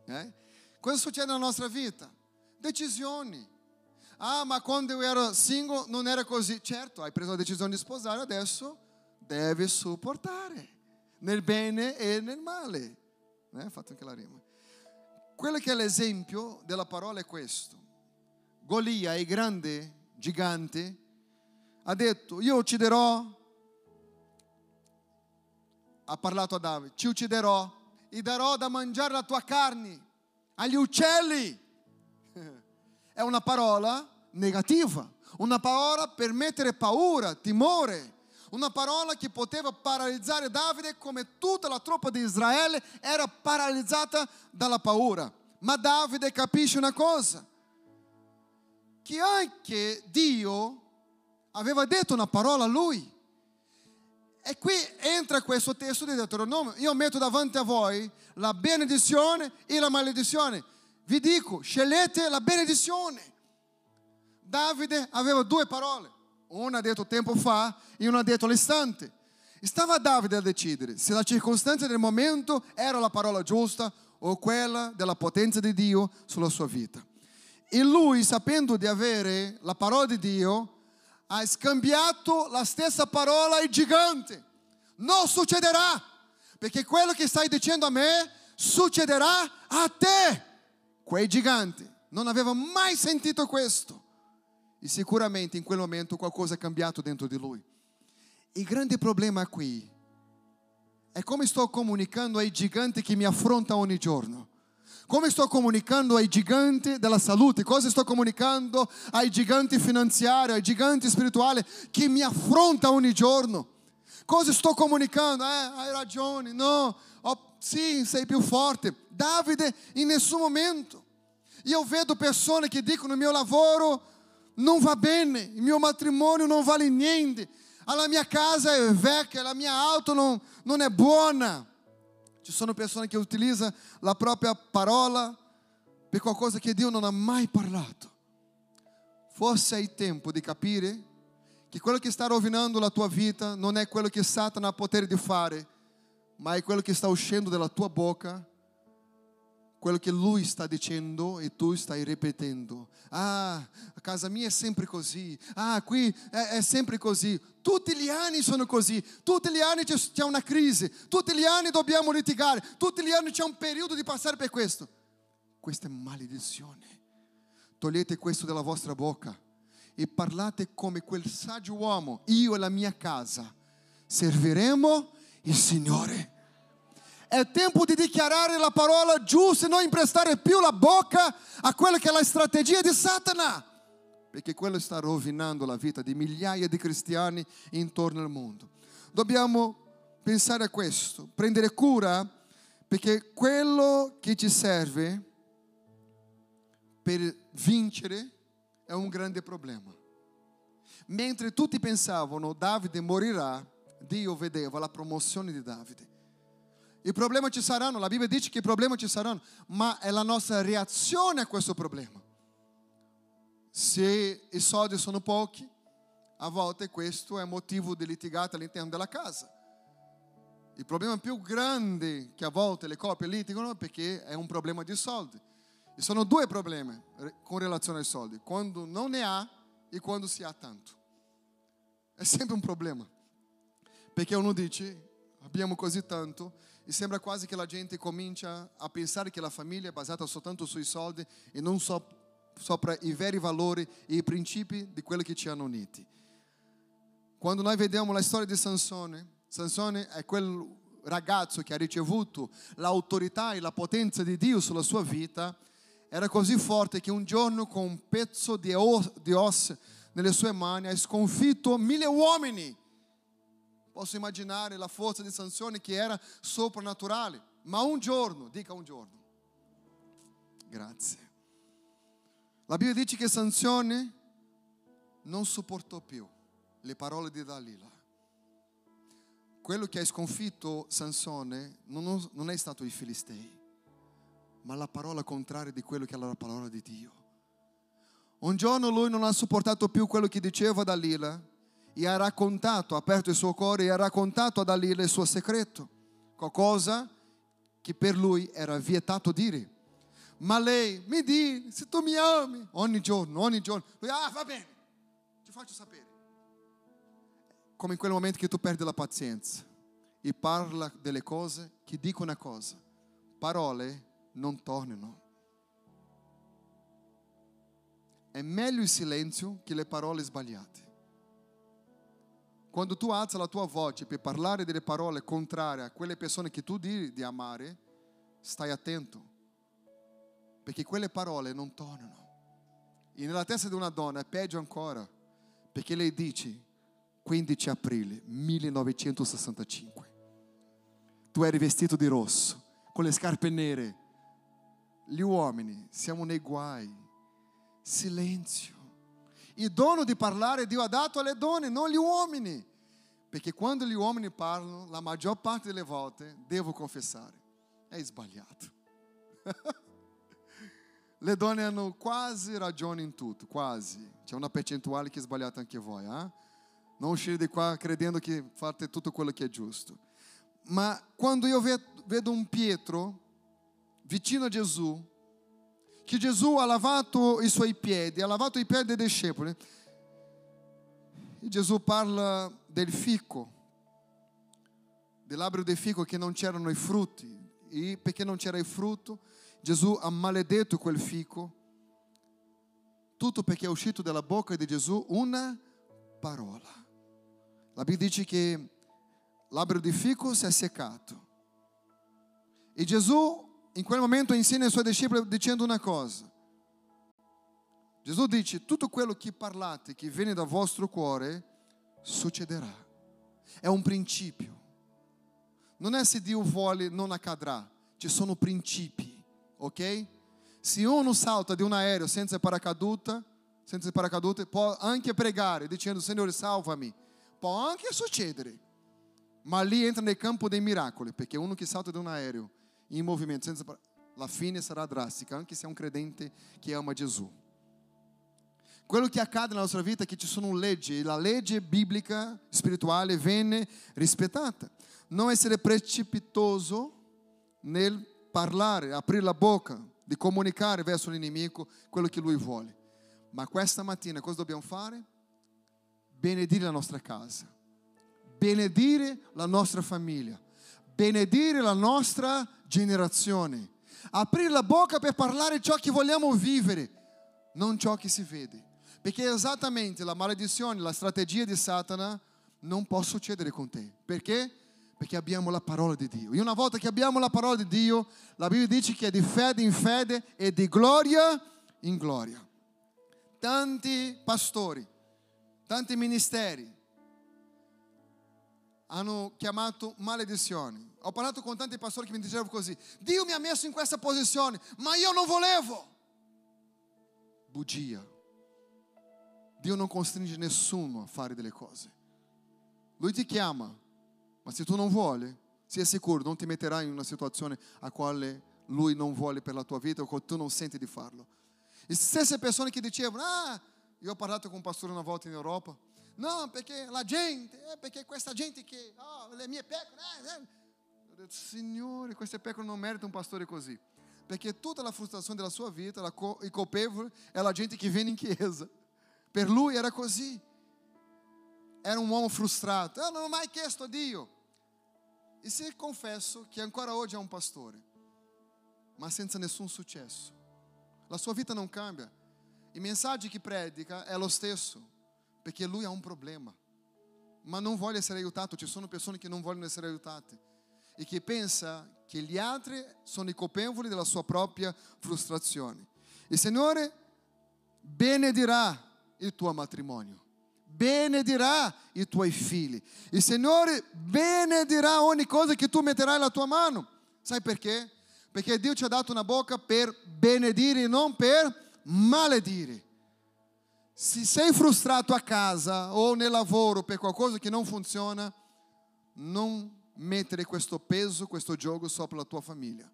Eh? Cosa succede nella nostra vita? Decisioni. Ah, ma quando eu era single non era così. Certo, hai preso la decisione di sposare, adesso devi sopportare nel bene e nel male. Eh? Fatto anche la rima. Quello che è l'esempio della parola è questo. Golia, il grande gigante, ha detto, io ucciderò, ha parlato a Davide, ci ucciderò e darò da mangiare la tua carne agli uccelli. È una parola negativa, una parola per mettere paura, timore, una parola che poteva paralizzare Davide come tutta la truppa di Israele era paralizzata dalla paura. Ma Davide capisce una cosa, che anche Dio aveva detto una parola a lui. E qui entra questo testo di Deuteronomio. Io metto davanti a voi la benedizione e la maledizione. Vi dico, scegliete la benedizione. Davide aveva due parole. Una ha detto tempo fa e una ha detto all'istante. Stava Davide a decidere se la circostanza del momento era la parola giusta o quella della potenza di Dio sulla sua vita. E lui, sapendo di avere la parola di Dio, ha scambiato la stessa parola al gigante. Non succederà, perché quello che stai dicendo a me succederà a te. Quei giganti non avevano mai sentito questo. E sicuramente in quel momento qualcosa è cambiato dentro di lui. Il grande problema qui è come sto comunicando ai giganti che mi affrontano ogni giorno. Come sto comunicando ai giganti della salute? Cosa sto comunicando ai giganti finanziari, ai giganti spirituali che mi affrontano ogni giorno? Cosa sto comunicando? Eh, hai ragione, no, oh, sì, sei più forte. Davide in nessun momento. Io vedo persone che dicono il mio lavoro non va bene, il mio matrimonio non vale niente, la mia casa è vecchia, la mia auto non, non è buona. Ci sono persone che utilizzano la propria parola per qualcosa che Dio non ha mai parlato. Forse il tempo di capire che quello che sta rovinando la tua vita non è quello che Satana ha potere di fare, ma è quello che sta uscendo dalla tua bocca quello che lui sta dicendo e tu stai ripetendo. Ah, a casa mia è sempre così. Ah, qui è, è, sempre così. Tutti gli anni sono così. Tutti gli anni c'è una crisi. Tutti gli anni dobbiamo litigare. Tutti gli anni c'è un periodo di passare per questo. Questa è maledizione. Togliete questo dalla vostra bocca e parlate come quel saggio uomo. Io e la mia casa serviremo il Signore. È tempo di dichiarare la parola giusta e non imprestare più la bocca a quella che è la strategia di Satana. Perché quello sta rovinando la vita di migliaia di cristiani intorno al mondo. Dobbiamo pensare a questo, prendere cura perché quello che ci serve per vincere è un grande problema. Mentre tutti pensavano Davide morirà, Dio vedeva la promozione di Davide. I problemi ci saranno, la Bibbia dice che i problemi ci saranno, ma è la nostra reazione a questo problema. Se i soldi sono pochi, a volte questo è motivo di litigate all'interno della casa. Il problema più grande che a volte le coppie litigano è perché è un problema di soldi. E sono due problemi con relazione ai soldi, quando non ne ha e quando si ha tanto. È sempre un problema. Perché uno dice, abbiamo così tanto, e sembra quasi che la gente comincia a pensare che la famiglia è basata soltanto sui soldi e non so, sopra i veri valori e i principi di quello che ci hanno uniti. Quando noi vediamo la storia di Sansone, Sansone è quel ragazzo che ha ricevuto l'autorità e la potenza di Dio sulla sua vita era così forte che un giorno con un pezzo di, ossa nelle sue mani ha sconfitto mille uomini. Posso immaginare la forza di Sansone che era soprannaturale, ma un giorno, dica un giorno. Grazie. La Bibbia dice che Sansone non sopportò più le parole di Dalila. Quello che ha sconfitto Sansone non è stato i Filistei, ma la parola contraria di quello che era la parola di Dio. Un giorno lui non ha sopportato più quello che diceva Dalila e ha raccontato, ha aperto il suo cuore e ha raccontato a Dalila il suo segreto, qualcosa che per lui era vietato dire. Ma lei mi dice, se tu mi ami, ogni giorno, ogni giorno, lui, ah va bene, ti faccio sapere. Come in quel momento che tu perdi la pazienza e parla delle cose che dicono una cosa, parole non tornano. È meglio il silenzio che le parole sbagliate. Quando tu alza la tua voce per parlare delle parole contrarie a quelle persone che tu dici di amare, stai attento, perché quelle parole non tornano. E nella testa di una donna è peggio ancora, perché lei dice 15 aprile 1965, tu eri vestito di rosso, con le scarpe nere. Gli uomini siamo nei guai silenzio. Il dono di parlare Dio ha dato alle donne, non agli uomini. Perché quando gli uomini parlano, la maggior parte delle volte, devo confessare, è sbagliato. Le donne hanno quasi ragione in tutto, quasi. C'è una percentuale che è sbagliata anche voi. Eh? Non uscire di qua credendo che fate tutto quello che è giusto. Ma quando io vedo un Pietro vicino a Gesù, che Gesù ha lavato i suoi piedi, ha lavato i piedi dei discepoli. E Gesù parla del fico, dell'albero del fico che non c'erano i frutti. E perché non c'era il frutto, Gesù ha maledetto quel fico. Tutto perché è uscito dalla bocca di Gesù una parola. La Bibbia dice che l'albero di fico si è seccato. E Gesù in quel momento insegna ai suoi discepoli dicendo una cosa. Gesù dice, tutto quello che parlate, che viene dal vostro cuore, succederà. È un principio. Non è se Dio vuole non accadrà, ci sono principi, ok? Se uno salta di un aereo senza paracadute, senza paracadute, può anche pregare dicendo Signore salvami. Può anche succedere. Ma lì entra nel campo dei miracoli, perché uno che salta di un aereo in movimento, senza la fine sarà drastica, anche se è un credente che ama Gesù. Quello che accade nella nostra vita è che ci sono leggi, la legge biblica, spirituale viene rispettata. Non essere precipitoso nel parlare, aprire la bocca, di comunicare verso l'inimico quello che lui vuole. Ma questa mattina cosa dobbiamo fare? Benedire la nostra casa, benedire la nostra famiglia, benedire la nostra generazione, aprire la bocca per parlare ciò che vogliamo vivere, non ciò che si vede. Perché esattamente la maledizione, la strategia di Satana non può succedere con te. Perché? Perché abbiamo la parola di Dio. E una volta che abbiamo la parola di Dio, la Bibbia dice che è di fede in fede e di gloria in gloria. Tanti pastori, tanti ministeri, hanno chiamato maledizioni. Ho parlato con tanti pastori che mi dicevano così, Dio mi ha messo in questa posizione, ma io non volevo. Bugia. Dio non costringe nessuno a fare delle cose. Lui ti chiama, ma se tu non vuoi, sia sicuro, non ti metterai in una situazione a quale lui non vuole per la tua vita o che tu non senti di farlo. E stesse persone che dicevano, ah, io ho parlato con un pastore una volta in Europa, No, perché la gente, eh, perché questa gente che, oh, le mie pecore, eh, eh. Detto, Signore, queste pecore non meritano un pastore così. Perché tutta la frustrazione della sua vita, la co- il colpevole, è la gente che viene in chiesa. Per lui era così. Era un uomo frustrato. Eu non ho mai chiesto a Dio. E se confesso che ancora oggi è un pastore, ma senza nessun successo. La sua vita non cambia. I messaggi che predica è lo stesso perché lui ha un problema, ma non vuole essere aiutato. Ci sono persone che non vogliono essere aiutate e che pensa che gli altri sono i colpevoli della sua propria frustrazione. Il Signore benedirà il tuo matrimonio, benedirà i tuoi figli. Il Signore benedirà ogni cosa che tu metterai nella tua mano. Sai perché? Perché Dio ci ha dato una bocca per benedire e non per maledire. Se sei frustrato a casa o nel lavoro per qualcosa che non funziona, non mettere questo peso, questo gioco sopra la tua famiglia.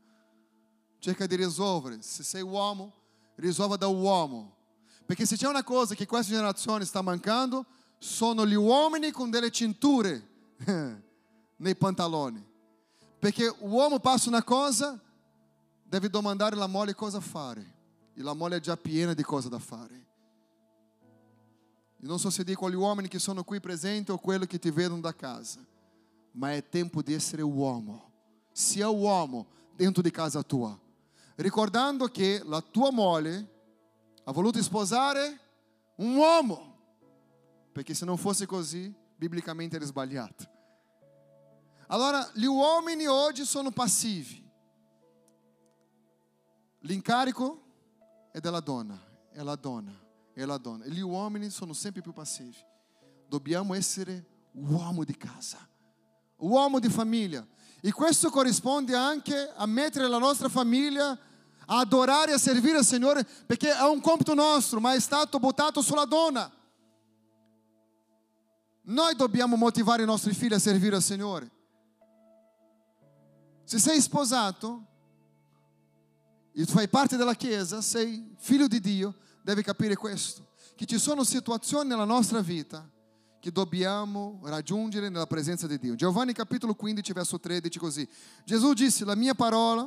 Cerca di risolvere. Se sei uomo, risolva da uomo. Perché se c'è una cosa che questa generazione sta mancando, sono gli uomini con delle cinture nei pantaloni. Perché l'uomo passa una cosa, deve domandare alla moglie cosa fare. E la moglie è già piena di cose da fare. E so se dico agli uomini che sono qui presenti o quelli che ti vedono da casa, ma è tempo di essere uomo. Sia uomo dentro di casa tua. Ricordando che la tua moglie ha voluto sposare un uomo. Perché se non fosse così, biblicamente era sbagliato. Allora, gli uomini oggi sono passivi. L'incarico è della donna, è la donna, è la donna. E gli uomini sono sempre più passivi. Dobbiamo essere uomo di casa, uomo di famiglia. E questo corrisponde anche a mettere la nostra famiglia a adorare e a servire il Signore, perché è un compito nostro, ma è stato buttato sulla donna. Noi dobbiamo motivare i nostri figli a servire il Signore. Se sei sposato e fai parte della Chiesa, sei figlio di Dio, devi capire questo, che ci sono situazioni nella nostra vita che dobbiamo raggiungere nella presenza di Dio. Giovanni capitolo 15, verso 13, così. Gesù disse, la mia parola,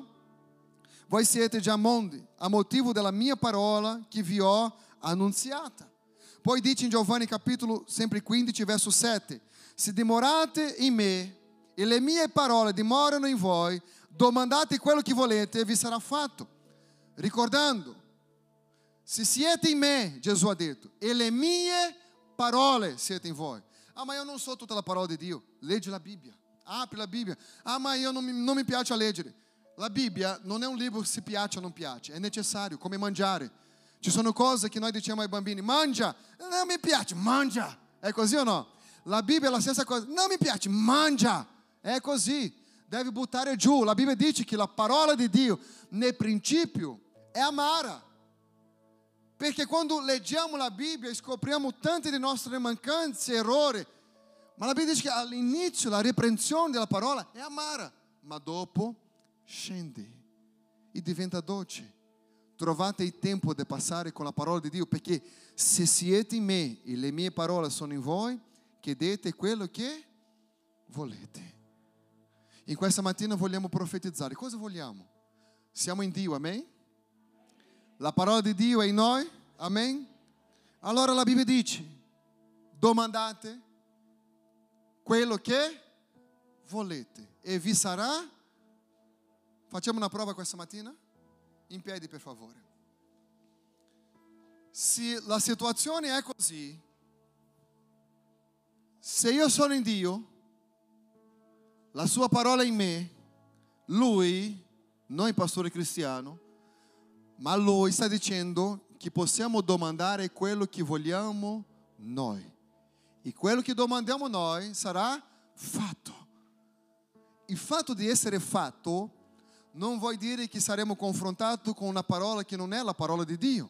voi siete già mondi, a motivo della mia parola che vi ho annunziata. Poi dice in Giovanni capitolo sempre 15, verso 7, se dimorate in me e le mie parole dimorano in voi, domandate quello che volete e vi sarà fatto. Ricordando, se siete in me, Gesù ha detto, e le mie parole siete in voi. Ah, ma io non so tutta la parola di Dio. Legge la Bibbia. Apri la Bibbia. Ah, ma io non mi, non mi piace leggere. La Bibbia non è un libro si piace o non piace, è necessario, come mangiare. Ci sono cose che noi diciamo ai bambini, mangia, non mi piace, mangia. È così o no? La Bibbia è la stessa cosa, non mi piace, mangia. È così, deve buttare giù. La Bibbia dice che la parola di Dio nel principio è amara. Perché quando leggiamo la Bibbia scopriamo tante delle nostre mancanze, errori. Ma la Bibbia dice che all'inizio la riprensione della parola è amara, ma dopo scende e diventa dolce. Trovate il tempo di passare con la parola di Dio, perché se siete in me e le mie parole sono in voi, chiedete quello che volete. In questa mattina vogliamo profetizzare. Cosa vogliamo? Siamo in Dio, amen? La parola di Dio è in noi, amen? Allora la Bibbia dice, domandate quello che volete e vi sarà Facciamo una prova questa mattina? In piedi, per favore. Se la situazione è così, se io sono in Dio, la sua parola è in me, lui, non il pastore cristiano, ma lui sta dicendo che possiamo domandare quello che vogliamo noi. E quello che domandiamo noi sarà fatto. Il fatto di essere fatto non vuol dire che saremo confrontati con una parola che non è la parola di Dio.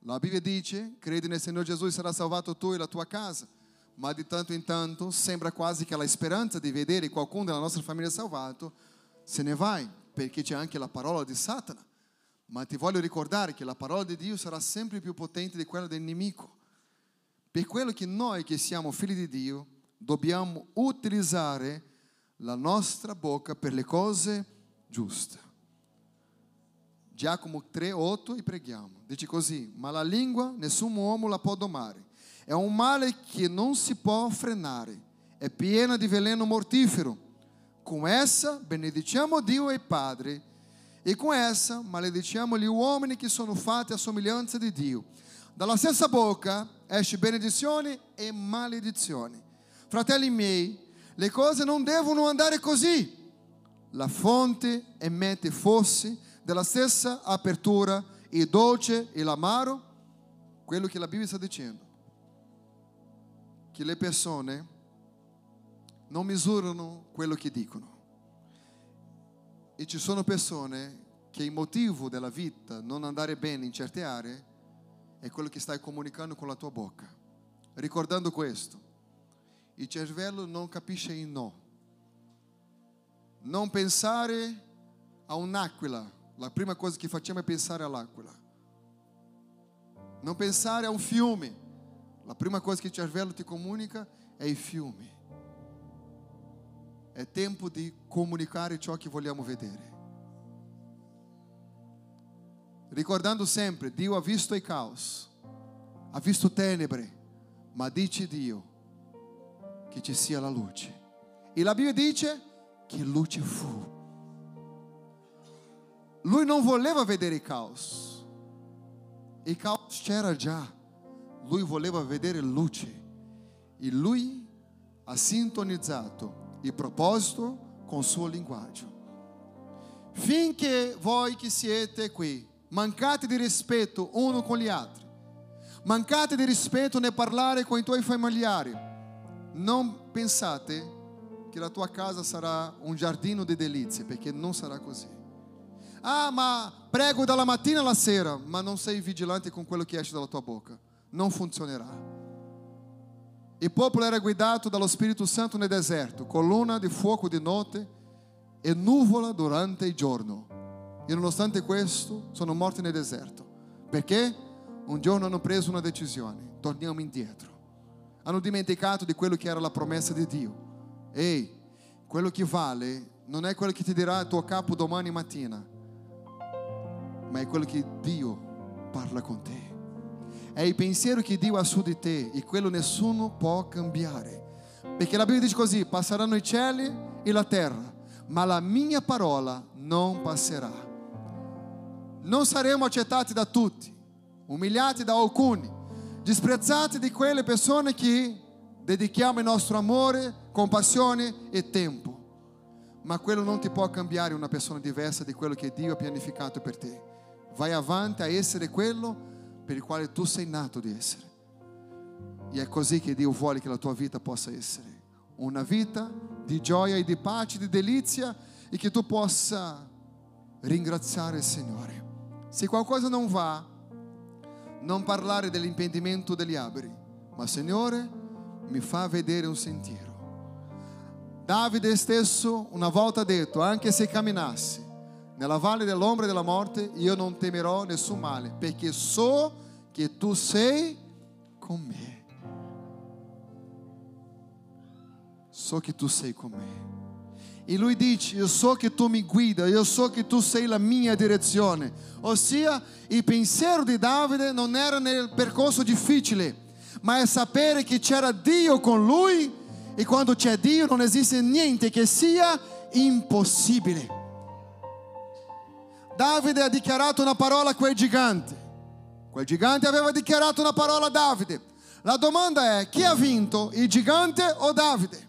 La Bibbia dice, credi nel Signore Gesù e sarà salvato tu e la tua casa. Ma di tanto in tanto sembra quasi che la speranza di vedere qualcuno della nostra famiglia salvato se ne vai, perché c'è anche la parola di Satana. Ma ti voglio ricordare che la parola di Dio sarà sempre più potente di quella del nemico. Per quello che noi che siamo figli di Dio dobbiamo utilizzare la nostra bocca per le cose giusta. Giacomo 3, 8 e preghiamo. Dice così, ma la lingua nessun uomo la può domare. È un male che non si può frenare. È piena di veleno mortifero. Com essa benediciamo Dio e Padre e com essa malediciamo gli uomini che sono fatti a somiglianza di Dio. Dalla stessa bocca esce benedizione e maledizione. Fratelli miei, le cose non devono andare così. La fonte emette fosse della stessa apertura il dolce e l'amaro, quello che la Bibbia sta dicendo. Che le persone non misurano quello che dicono. E ci sono persone che il motivo della vita non andare bene in certe aree è quello che stai comunicando con la tua bocca. Ricordando questo, il cervello non capisce il no. Non pensare a un'aquila. La prima cosa che facciamo è pensare all'aquila. Non pensare a un fiume. La prima cosa che il cervello ti comunica è il fiume. È tempo di comunicare ciò che vogliamo vedere. Ricordando sempre, Dio ha visto il caos, ha visto tenebre, ma dice Dio che ci sia la luce. E la Bibbia dice che luce fu. Lui non voleva vedere il caos. Il caos c'era già. Lui voleva vedere luce. E lui ha sintonizzato il proposito con suo linguaggio. Finché voi che siete qui mancate di rispetto uno con gli altri, mancate di rispetto nel parlare con i tuoi familiari, non pensate che la tua casa sarà un giardino di delizie, perché non sarà così. Ah, ma prego dalla mattina alla sera, ma non sei vigilante con quello che esce dalla tua bocca. Non funzionerà. Il popolo era guidato dallo Spirito Santo nel deserto, colonna di fuoco di notte e nuvola durante il giorno. E nonostante questo sono morti nel deserto. Perché? Un giorno hanno preso una decisione. Torniamo indietro. Hanno dimenticato di quello che era la promessa di Dio. Ehi, quello che vale non è quello che ti dirà il tuo capo domani mattina, ma è quello che Dio parla con te. È il pensiero che Dio ha su di te e quello nessuno può cambiare. Perché la Bibbia dice così, passeranno i cieli e la terra, ma la mia parola non passerà. Non saremo accettati da tutti, umiliati da alcuni, disprezzati di quelle persone che dedichiamo il nostro amore, compassione e tempo. Ma quello non ti può cambiare una persona diversa di quello che Dio ha pianificato per te. Vai avanti a essere quello per il quale tu sei nato di essere. E è così che Dio vuole che la tua vita possa essere. Una vita di gioia e di pace, di delizia e che tu possa ringraziare il Signore. Se qualcosa non va, non parlare dell'impedimento degli alberi, ma Signore mi fa vedere un sentiero. Davide stesso una volta ha detto, anche se camminassi nella valle dell'ombra della morte, io non temerò nessun male, perché so che tu sei con me. So che tu sei con me. E lui dice, io so che tu mi guida, io so che tu sei la mia direzione. Ossia, il pensiero di Davide non era nel percorso difficile, ma è sapere che c'era Dio con lui e quando c'è Dio non esiste niente che sia impossibile. Davide ha dichiarato una parola a quel gigante. Quel gigante aveva dichiarato una parola a Davide. La domanda è chi ha vinto, il gigante o Davide?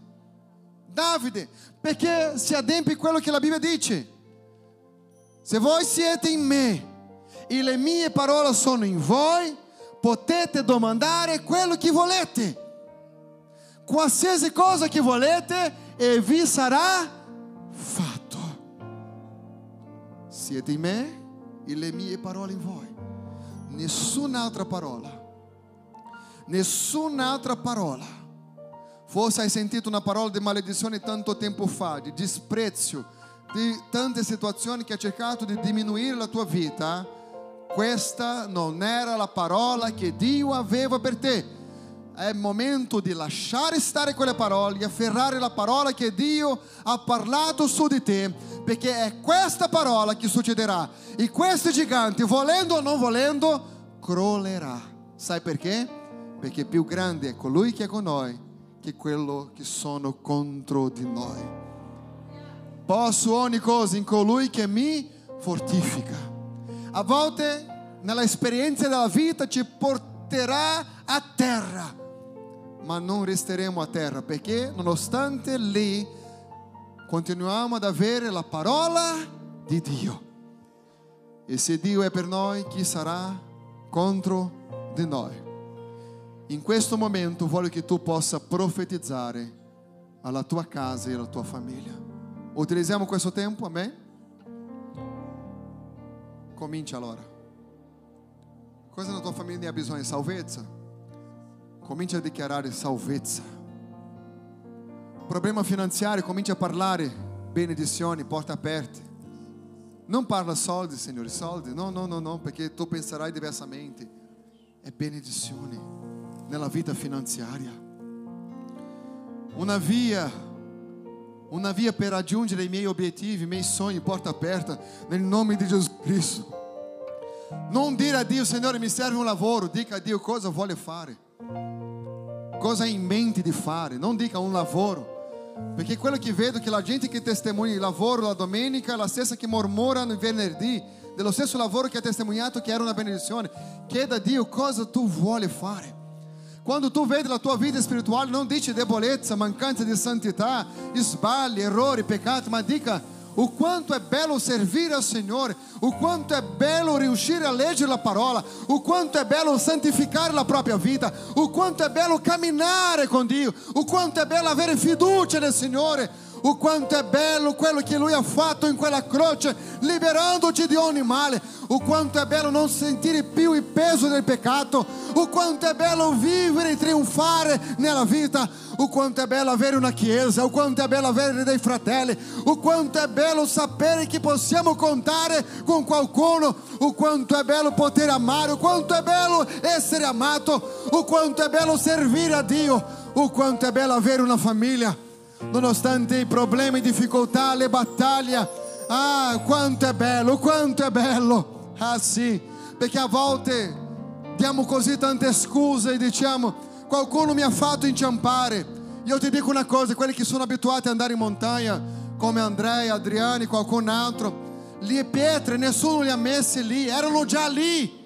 Davide, perché si adempie quello che la Bibbia dice. Se voi siete in me e le mie parole sono in voi, potete domandare quello che volete. Qualsiasi cosa che volete e vi sarà fatto. Siete in me e le mie parole in voi. Nessun'altra parola. Nessun'altra parola Forse hai sentito una parola di maledizione tanto tempo fa, di disprezzo, di tante situazioni che ha cercato di diminuire la tua vita. Questa non era la parola che Dio aveva per te. È momento di lasciare stare quelle parole e afferrare la parola che Dio ha parlato su di te, perché è questa parola che succederà. E questo gigante, volendo o non volendo, crollerà. Sai perché? Perché più grande è colui che è con noi che quello che sono contro di noi. Posso ogni cosa in colui che mi fortifica. A volte nella esperienza della vita ci porterà a terra, ma non resteremo a terra perché nonostante lì continuiamo ad avere la parola di Dio. E se Dio è per noi, chi sarà contro di noi? In questo momento voglio che tu possa profetizzare alla tua casa e alla tua famiglia. Utilizziamo questo tempo, amen? Comincia allora. Cosa na tua famiglia ha bisogno? Salvezza? Comincia a dichiarare salvezza. Problema finanziario, comincia a parlare benedizioni, porte aperte. Non parla soldi, Signore, soldi. No, no, no, no, perché tu penserai diversamente. È benedizione nella vita finanziaria. Una via, una via per raggiungere i miei obiettivi, i miei sogni, porta aperta, nel nome di Gesù Cristo. Non dire a Dio, Signore, mi serve un lavoro, dica a Dio cosa vuole fare, cosa ha in mente di fare, non dica un lavoro. Perché quello che vedo è che la gente che testemunha il lavoro la domenica è la stessa che mormora no venerdì, dello stesso lavoro che ha testimoniato che era una benedizione. Chieda a Dio cosa tu vuole fare. Quando tu vedi la tua vita spirituale, non dici debolezza, mancanza di santità, sbagli, errori, peccati, ma dica o quanto è bello servire al Signore, o quanto è bello riuscire a leggere la parola, o quanto è bello santificare la propria vita, o quanto è bello camminare con Dio, o quanto è bello avere fiducia nel Signore, o quanto è bello quello che Lui ha fatto in quella croce, liberandoti di ogni male, o quanto è bello non sentire più il peso del peccato, o quanto è bello vivere e trionfare nella vita, o quanto è bello avere una chiesa, o quanto è bello avere dei fratelli, o quanto è bello sapere che possiamo contare con qualcuno, o quanto è bello poter amare, o quanto è bello essere amato, o quanto è bello servire a Dio, o quanto è bello avere una famiglia, nonostante i problemi, difficoltà, le battaglie. Ah, quanto è bello, quanto è bello. Ah sì, perché a volte diamo così tante scuse e diciamo qualcuno mi ha fatto inciampare. Io ti dico una cosa, quelli che sono abituati ad andare in montagna, come Andrea, Adriani, qualcun altro, le pietre nessuno li ha messi lì, erano già lì.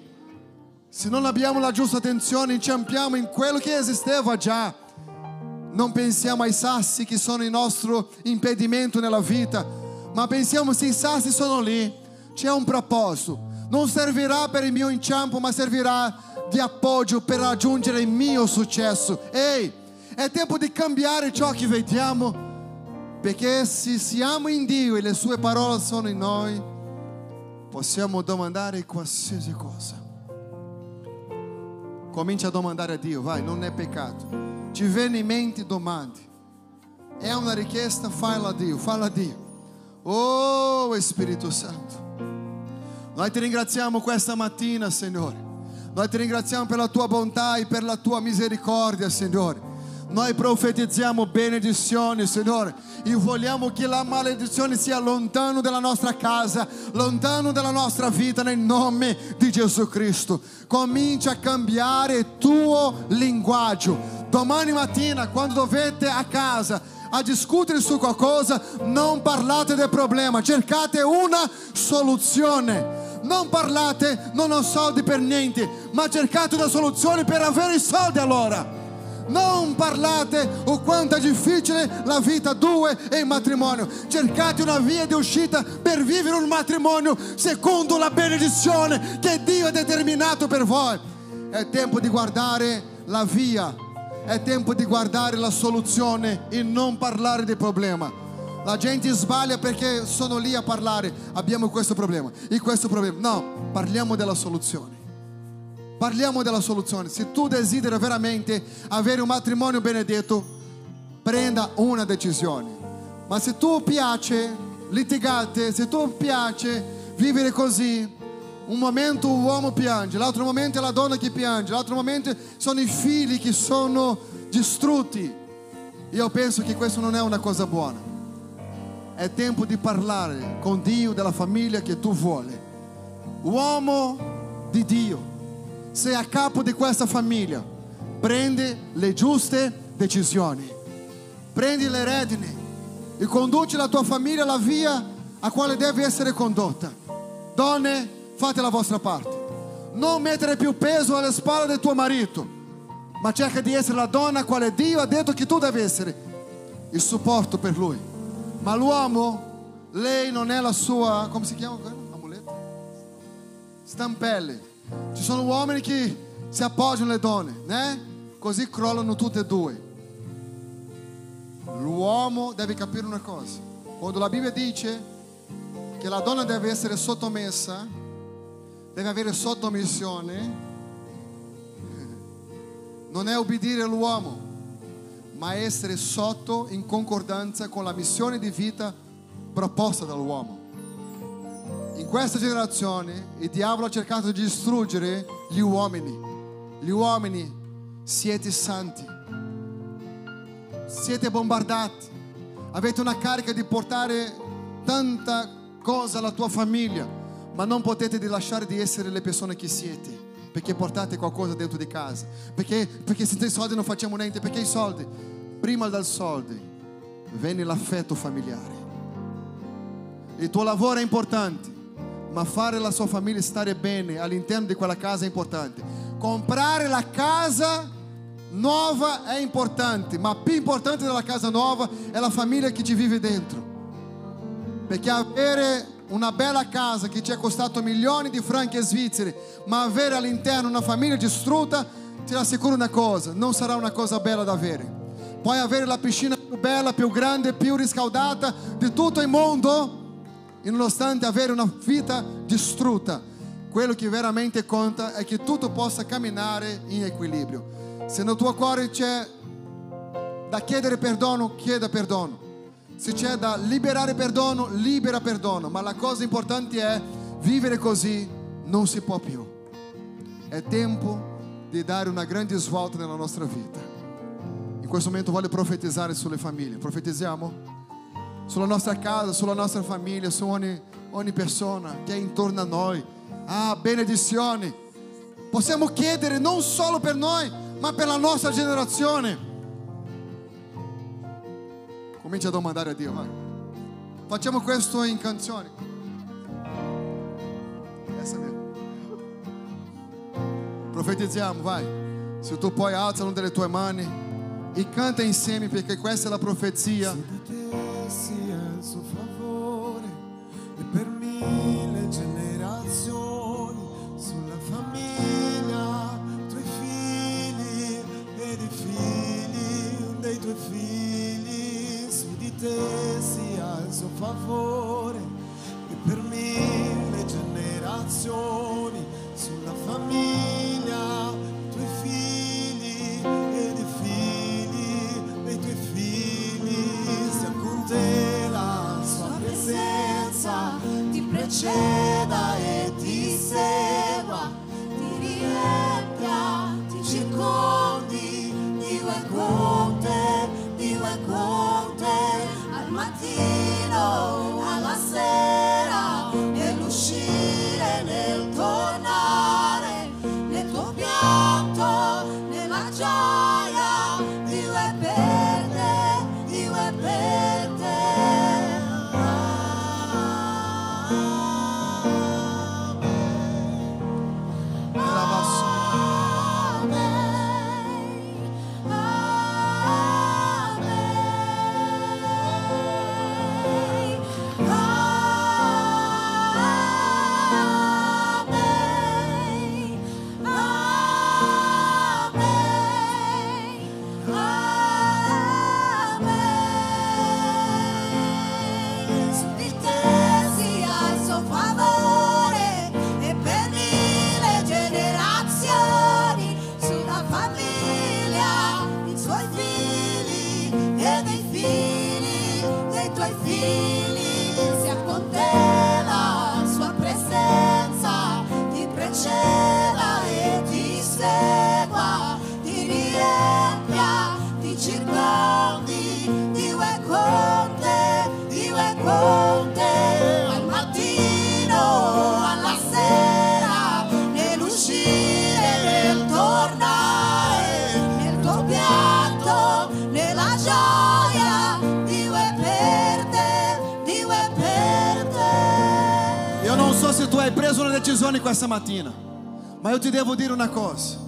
Se non abbiamo la giusta attenzione, inciampiamo in quello che esisteva già. Non pensiamo ai sassi che sono il nostro impedimento nella vita, ma pensiamo se i sassi sono lì, c'è un proposito. Non servirà per il mio inciampo, ma servirà di appoggio per raggiungere il mio successo. Ehi, è tempo di cambiare ciò che vediamo, perché se siamo in Dio e le sue parole sono in noi, possiamo domandare qualsiasi cosa. Comincia a domandare a Dio, vai, non è peccato. Ti viene in mente, domandi. È una richiesta, falla Dio, falla Dio. Oh Spirito Santo. Noi ti ringraziamo questa mattina, Signore. Noi ti ringraziamo per la tua bontà e per la tua misericordia, Signore. Noi profetizziamo benedizioni, Signore, e vogliamo che la maledizione sia lontano dalla nostra casa, lontano dalla nostra vita, nel nome di Gesù Cristo. Comincia a cambiare il tuo linguaggio. Domani mattina, quando dovete a casa a discutere su qualcosa, non parlate del problema, cercate una soluzione. Non parlate, non ho soldi per niente, ma cercate una soluzione per avere i soldi allora. Non parlate o quanto è difficile la vita due e il matrimonio. Cercate una via di uscita per vivere un matrimonio secondo la benedizione che Dio ha determinato per voi. È tempo di guardare la via, è tempo di guardare la soluzione e non parlare del problema. La gente sbaglia perché sono lì a parlare, abbiamo questo problema e questo problema. No, parliamo della soluzione. Parliamo della soluzione. Se tu desideri veramente avere un matrimonio benedetto, prenda una decisione. Ma se tu piace litigate, se tu piace vivere così, un momento l'uomo piange, l'altro momento è la donna che piange, l'altro momento sono i figli che sono distrutti. Io penso che questo non è una cosa buona. È tempo di parlare con Dio della famiglia che tu vuoi. Uomo di Dio sei a capo di questa famiglia, prendi le giuste decisioni, prendi le redini e conduci la tua famiglia alla via a quale deve essere condotta. Donne, fate la vostra parte. Non mettere più peso alle spalle del tuo marito, ma cerca di essere la donna quale Dio ha detto che tu devi essere il supporto per lui. Ma l'uomo, lei non è la sua, come si chiama? Amuletta? stampelle. Ci sono uomini che si appoggiano alle donne, né? Così crollano tutte e due. L'uomo deve capire una cosa. Quando la Bibbia dice che la donna deve essere sottomessa, deve avere sottomissione, non è obbedire all'uomo, ma essere sotto in concordanza con la missione di vita proposta dall'uomo. In questa generazione il diavolo ha cercato di distruggere gli uomini. Gli uomini siete santi, siete bombardati, avete una carica di portare tanta cosa alla tua famiglia, ma non potete lasciare di essere le persone che siete, perché portate qualcosa dentro di casa, perché, perché senza i soldi non facciamo niente, perché i soldi, prima dal soldi, viene l'affetto familiare. Il tuo lavoro è importante, ma fare la sua famiglia stare bene all'interno di quella casa è importante. Comprare la casa nuova è importante, ma più importante della casa nuova è la famiglia che ci vive dentro. Perché avere una bella casa che ci è costato milioni di franchi svizzeri, ma avere all'interno una famiglia distrutta, ti assicuro una cosa, non sarà una cosa bella da avere. Puoi avere la piscina più bella, più grande, più riscaldata di tutto il mondo, e nonostante avere una vita distrutta, quello che veramente conta è che tutto possa camminare in equilibrio. Se nel tuo cuore c'è da chiedere perdono, chieda perdono. Se c'è da liberare perdono, libera perdono. Ma la cosa importante è vivere così non si può più. È tempo di dare una grande svolta nella nostra vita. In questo momento voglio profetizzare sulle famiglie. Profetizziamo? Sulla nostra casa, sulla nostra famiglia, su ogni, ogni persona che è intorno a noi. Ah, benedizioni. Possiamo chiedere non solo per noi, ma per la nostra generazione. Comincia a domandare a Dio, vai. Facciamo questo in canzoni. Essa mesmo. Profetizziamo, vai. Se tu puoi, alza una delle tue mani e canta insieme perché questa è la profezia. Favore e per mille generazioni sulla famiglia, tuoi figli ed i figli dei tuoi figli. Sia con te la sua presenza ti preceda mattina, ma io ti devo dire una cosa.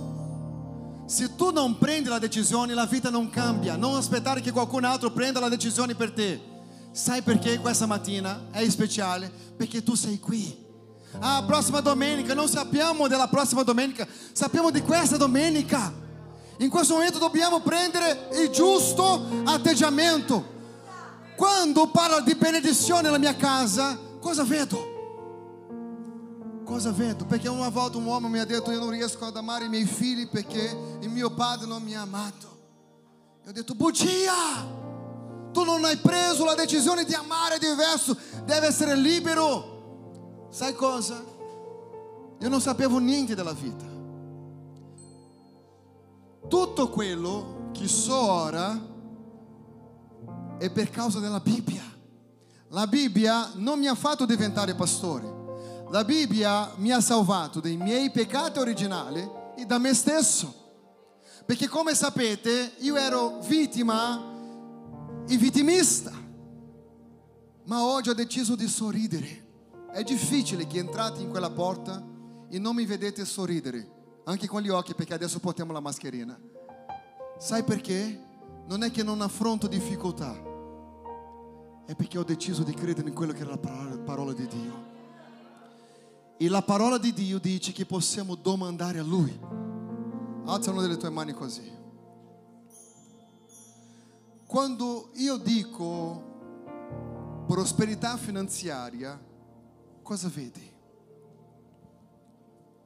Se tu non prendi la decisione, la vita non cambia. Non aspettare che qualcun altro prenda la decisione per te. Sai perché questa mattina è speciale? Perché tu sei qui. Ah, prossima domenica, non sappiamo della prossima domenica, sappiamo di questa domenica. In questo momento dobbiamo prendere il giusto atteggiamento. Quando parlo di benedizione nella mia casa, cosa vedo? Cosa vedo? Perché una volta un uomo mi ha detto io non riesco ad amare i miei figli perché il mio padre non mi ha amato. Io ho detto bugia! Tu non hai preso la decisione di amare diverso, deve essere libero. Sai cosa? Io non sapevo niente della vita. Tutto quello che so ora è per causa della Bibbia. La Bibbia non mi ha fatto diventare pastore. La Bibbia mi ha salvato dai miei peccati originali e da me stesso. Perché come sapete io ero vittima e vittimista. Ma oggi ho deciso di sorridere. È difficile che entrate in quella porta e non mi vedete sorridere, anche con gli occhi perché adesso portiamo la mascherina. Sai perché? Non è che non affronto difficoltà, è perché ho deciso di credere in quello che era la parola, di Dio. E la parola di Dio dice che possiamo domandare a Lui. Alza una delle tue mani così. Quando io dico prosperità finanziaria, cosa vedi?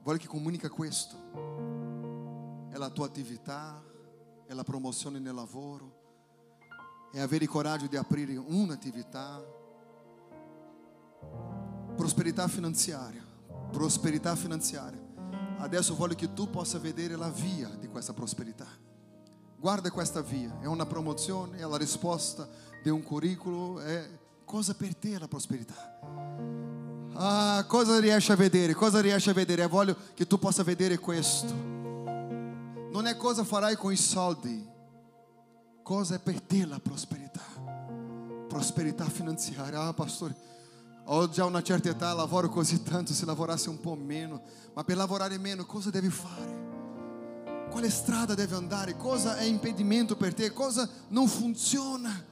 Voglio che comunica questo. È la tua attività, è la promozione nel lavoro, è avere il coraggio di aprire un'attività. Prosperità finanziaria, prosperità finanziaria. Adesso voglio che tu possa vedere la via di questa prosperità. Guarda questa via, è una promozione, è la risposta di un curriculum, è cosa per te la prosperità. Ah, cosa riesci a vedere? Cosa riesci a vedere? E voglio che tu possa vedere questo. Non è cosa farai con i soldi, cosa è per te la prosperità. Prosperità finanziaria. Ah, pastore, ho già una certa età, lavoro così tanto, se lavorasse un po' meno, ma per lavorare meno cosa devi fare? Quale strada deve andare? Cosa è impedimento per te? Cosa non funziona?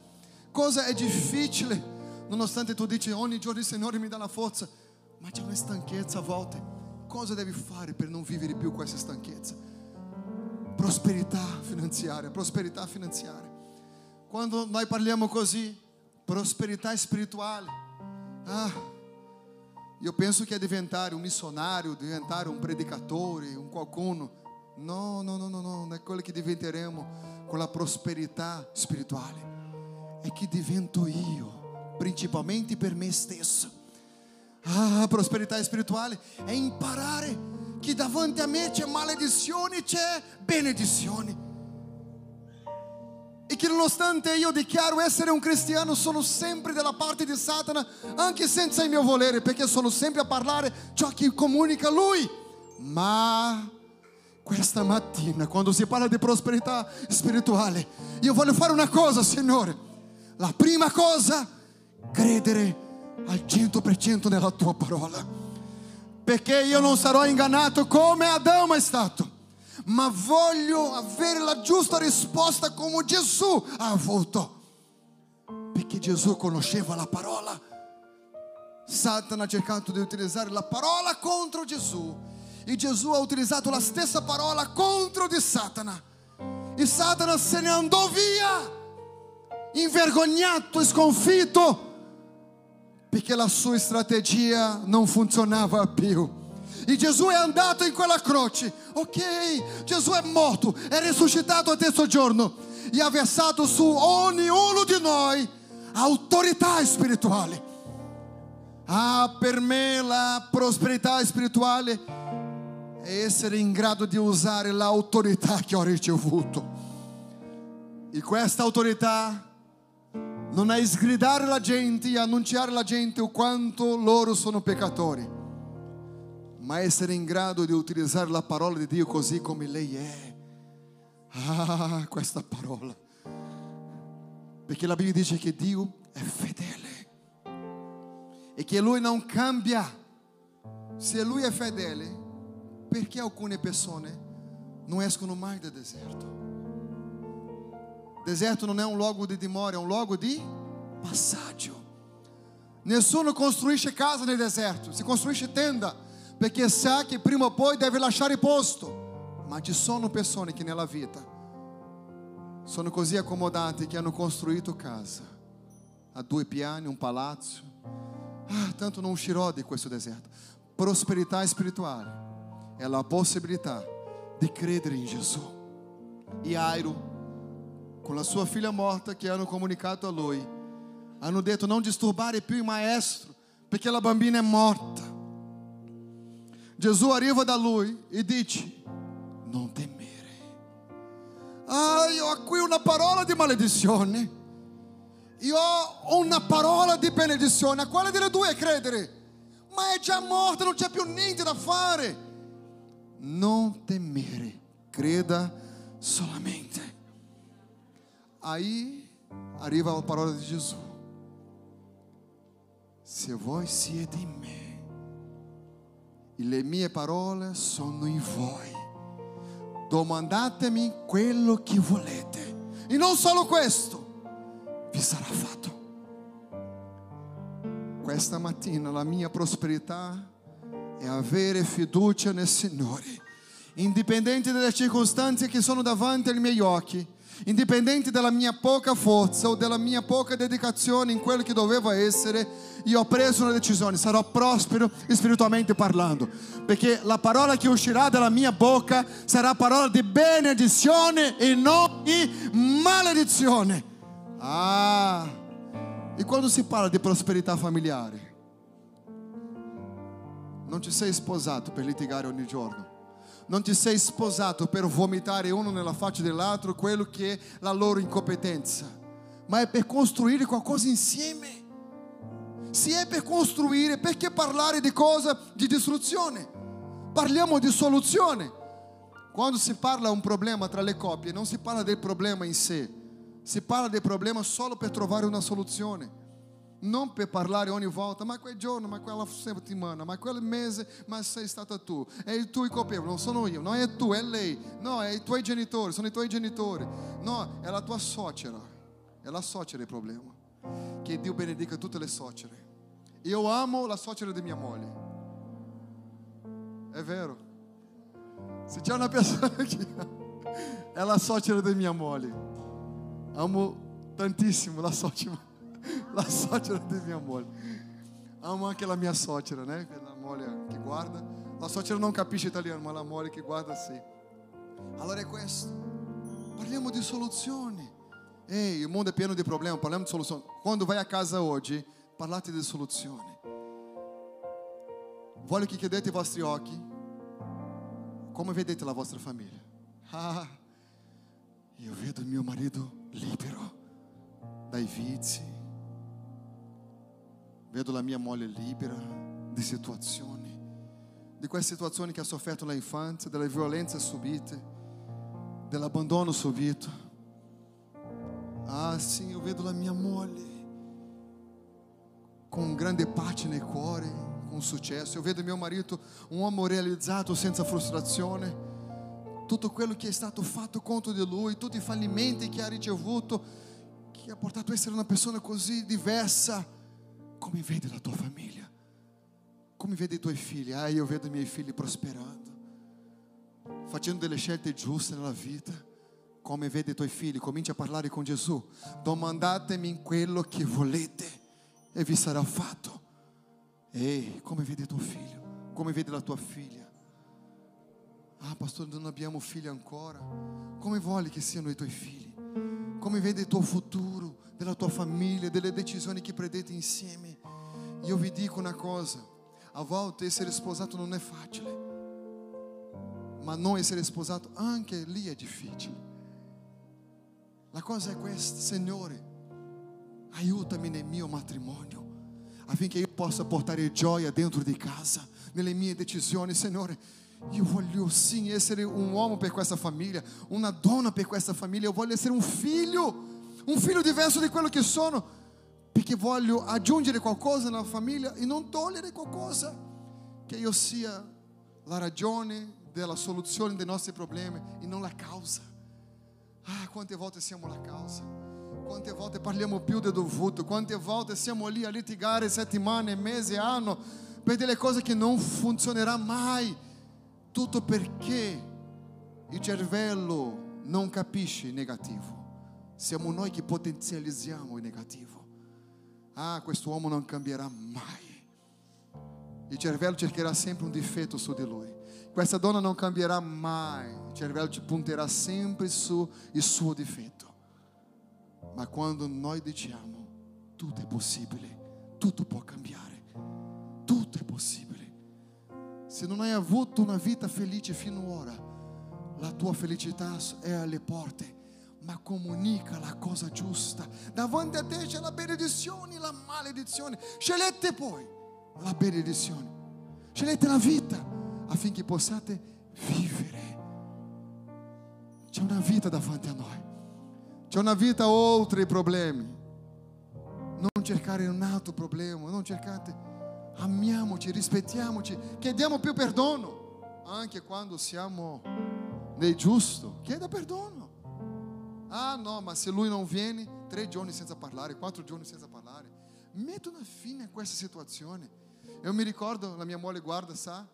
Cosa è difficile? Nonostante tu dici ogni giorno il Signore mi dà la forza, ma c'è una stanchezza a volte. Cosa devi fare per non vivere più questa stanchezza? Prosperità finanziaria, prosperità finanziaria. Quando noi parliamo così, prosperità spirituale. Ah, io penso che è diventare un missionario, diventare un predicatore, un qualcuno. No, no, no, no, no, non è quello che diventeremo con la prosperità spirituale. È che divento io, principalmente per me stesso. Ah, prosperità spirituale è imparare che davanti a me c'è maledizione, c'è benedizione. E che nonostante io dichiaro essere un cristiano, sono sempre dalla parte di Satana, anche senza il mio volere, perché sono sempre a parlare ciò che comunica lui. Ma questa mattina, quando si parla di prosperità spirituale, io voglio fare una cosa, Signore. La prima cosa, credere al 100% nella tua parola. Perché io non sarò ingannato come Adamo è stato, ma voglio avere la giusta risposta come Gesù ha avuto. Perché Gesù conosceva la parola. Satana ha cercato di utilizzare la parola contro Gesù. E Gesù ha utilizzato la stessa parola contro di Satana. E Satana se ne andò via, invergognato sconfitto perché la sua strategia non funzionava più. E Gesù è andato in quella croce. Ok, Gesù è morto, è risuscitato al terzo giorno e ha versato su ognuno di noi autorità spirituale. Ah, per me la prosperità spirituale è essere in grado di usare l'autorità che ho ricevuto. E questa autorità non è sgridare la gente e annunciare alla gente o quanto loro sono peccatori, ma essere in grado di utilizzare la parola di Dio così come lei è. Ah, questa parola. Perché la Bibbia dice che Dio è fedele e che Lui non cambia. Se Lui è fedele, perché alcune persone non escono mai dal deserto? Deserto non è un luogo di dimora, è un luogo di passaggio. Nessuno costruisce casa nel deserto, si costruisce tenda, perché sa che prima o poi deve lasciare posto. Ma ci sono persone che nella vita sono così accomodate che hanno costruito casa a due piani, un palazzo. Ah, tanto non uscirò di questo deserto. Prosperità spirituale è la possibilità di credere in Gesù. Iairo, con la sua figlia morta che hanno comunicato a lui, hanno detto non disturbare più il maestro, perché la bambina è morta. Gesù arriva da lui e dice, non temere. Ah, io ho qui una parola di maledizione. Io ho una parola di benedizione. A quale delle due credere? Ma è già morta, non c'è più niente da fare. Non temere, creda solamente. Aí arriva a parola di Gesù. Se voi siete in me e le mie parole sono in voi, domandatemi quello che volete. E non solo questo, vi sarà fatto. Questa mattina la mia prosperità è avere fiducia nel Signore, indipendente dalle circostanze che sono davanti ai miei occhi, indipendente dalla mia poca forza o della mia poca dedicazione in quello che doveva essere, io ho preso una decisione, sarò prospero spiritualmente parlando, perché la parola che uscirà dalla mia bocca sarà parola di benedizione e non di maledizione. Ah, e quando si parla di prosperità familiare, non ti sei sposato per litigare ogni giorno. Non ti sei sposato per vomitare uno nella faccia dell'altro quello che è la loro incompetenza, ma è per costruire qualcosa insieme. Se è per costruire, perché parlare di cosa di distruzione? Parliamo di soluzione. Quando si parla un problema tra le coppie, non si parla del problema in sé, si parla del problema solo per trovare una soluzione. Non per parlare ogni volta, ma quel giorno, ma quella settimana, ma quel mese, ma sei stata tu. È il tuo colpevole, non sono io, non è tu, è lei. No, è i tuoi genitori, sono i tuoi genitori. No, è la tua suocera. È la suocera il problema. Che Dio benedica tutte le suocere. Io amo la suocera di mia moglie. È vero. Se c'è una persona che è la suocera di mia moglie. Amo tantissimo la suocera la suocera di mia moglie. Amo anche la mia suocera, né? La moglie che guarda. La suocera non capisce italiano, ma la moglie che guarda sì. Allora è questo. Parliamo di soluzioni. Ehi, il mondo è pieno di problemi, parliamo di soluzioni. Quando vai a casa oggi, parlate di soluzioni. Voglio che chiedete ai vostri occhi come vedete la vostra famiglia. Ah, io vedo il mio marito libero dai vizi, vedo la mia moglie libera di situazioni, di quelle situazioni che ha sofferto nell'infanzia, delle violenze subite, dell'abbandono subito. Ah, sì, io vedo la mia moglie con grande pace nel cuore, con successo. Io vedo mio marito un uomo realizzato senza frustrazione. Tutto quello che è stato fatto contro di lui, tutti i fallimenti che ha ricevuto, che ha portato a essere una persona così diversa. Come vedi la tua famiglia? Come vedi i tuoi figli? Ah, vedo i miei figli prosperando, facendo delle scelte giuste nella vita. Come vedi i tuoi figli? Comincia a parlare con Gesù. Domandatemi quello che volete e vi sarà fatto. Ehi, come vedi tuo figlio? Come vedi la tua figlia? Ah, pastore, non abbiamo figli ancora. Come vuoi che siano i tuoi figli? Come vedi il tuo futuro, della tua famiglia, delle decisioni che prendete insieme? Io vi dico una cosa: a volte essere sposato non è facile, ma non essere sposato anche lì è difficile. La cosa è questa, Signore, aiutami nel mio matrimonio affinché io possa portare gioia dentro di casa, nelle mie decisioni, Signore. Io voglio sim essere un uomo per questa famiglia, una donna per questa famiglia, io voglio essere un figlio, un figlio diverso di quello che sono, perché voglio aggiungere qualcosa nella famiglia e non togliere qualcosa, che io sia la ragione della soluzione dei nostri problemi e non la causa. Ah, quante volte siamo la causa? Quante volte parliamo più del dovuto, quante volte siamo lì a litigare settimane, mesi, anno per delle cose che non funzionerà mai. Tutto perché il cervello non capisce il negativo. Siamo noi che potenzializziamo il negativo. Ah, questo uomo non cambierà mai. Il cervello cercherà sempre un difetto su di lui. Questa donna non cambierà mai. Il cervello ci punterà sempre su il suo difetto. Ma quando noi diciamo tutto è possibile, tutto può cambiare, tutto è possibile. Se non hai avuto una vita felice finora, la tua felicità è alle porte, ma comunica la cosa giusta. Davanti a te c'è la benedizione e la maledizione. Scegliete poi la benedizione, scegliete la vita affinché possiate vivere. C'è una vita davanti a noi. C'è una vita oltre i problemi. Non cercare un altro problema, non cercate. Amiamoci, rispettiamoci, chiediamo più perdono, anche quando siamo nel giusto. Chieda perdono. Ah no, ma se lui non viene, tre giorni senza parlare, quattro giorni senza parlare. Metta una fine a questa situazione. Io mi ricordo, la mia moglie guarda, sa,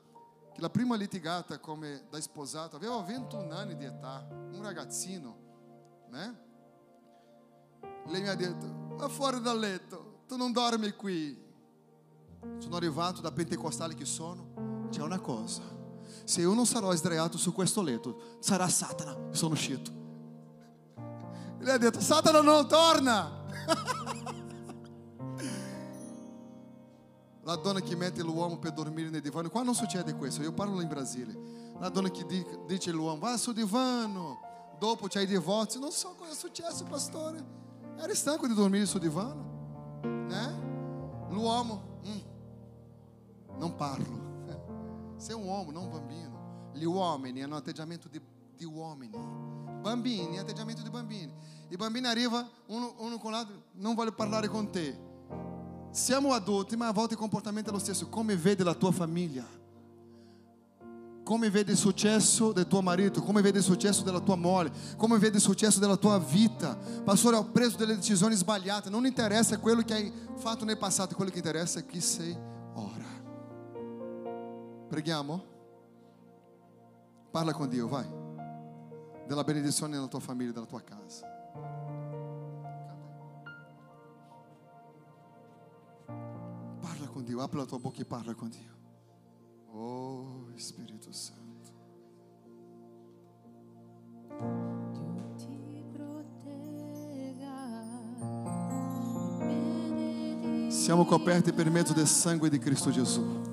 che la prima litigata come da sposato, aveva 21 anni di età, un ragazzino, né? Lei mi ha detto, va fuori dal letto, tu non dormi qui. Sono arrivato da pentecostale che sono, c'è una cosa, se io non sarò sdraiato su questo letto, sarà Satana, sono uscito. Lei ha detto, Satana non torna. La donna che mette l'uomo per dormire nel divano, qua non succede questo, io parlo in Brasile. La donna che di- dice all'uomo, va sul divano, dopo c'è il divorzio, non so cosa è successo, pastore. Era stanco di dormire sul divano, né? L'uomo, "Mm, non parlo. Sei un uomo, non un bambino. Gli uomini hanno atteggiamento di, di uomini. Bambini, atteggiamento di bambini. I bambini arrivano uno, uno con l'altro, non voglio parlare con te. Siamo adulti, ma a volte il comportamento è lo stesso. Come vede la tua famiglia? Come vede il successo del tuo marito? Come vede il successo della tua moglie? Come vede il successo della tua vita? Pastore, ho preso delle decisioni sbagliate. Non interessa quello che hai fatto nel passato, quello che interessa è chi sei. Preghiamo? Parla con Dio, vai. Della benedizione nella tua famiglia, della tua casa. Parla con Dio, apri la tua bocca e parla con Dio. Oh Spirito Santo. Siamo coperti per mezzo del sangue di Cristo Gesù.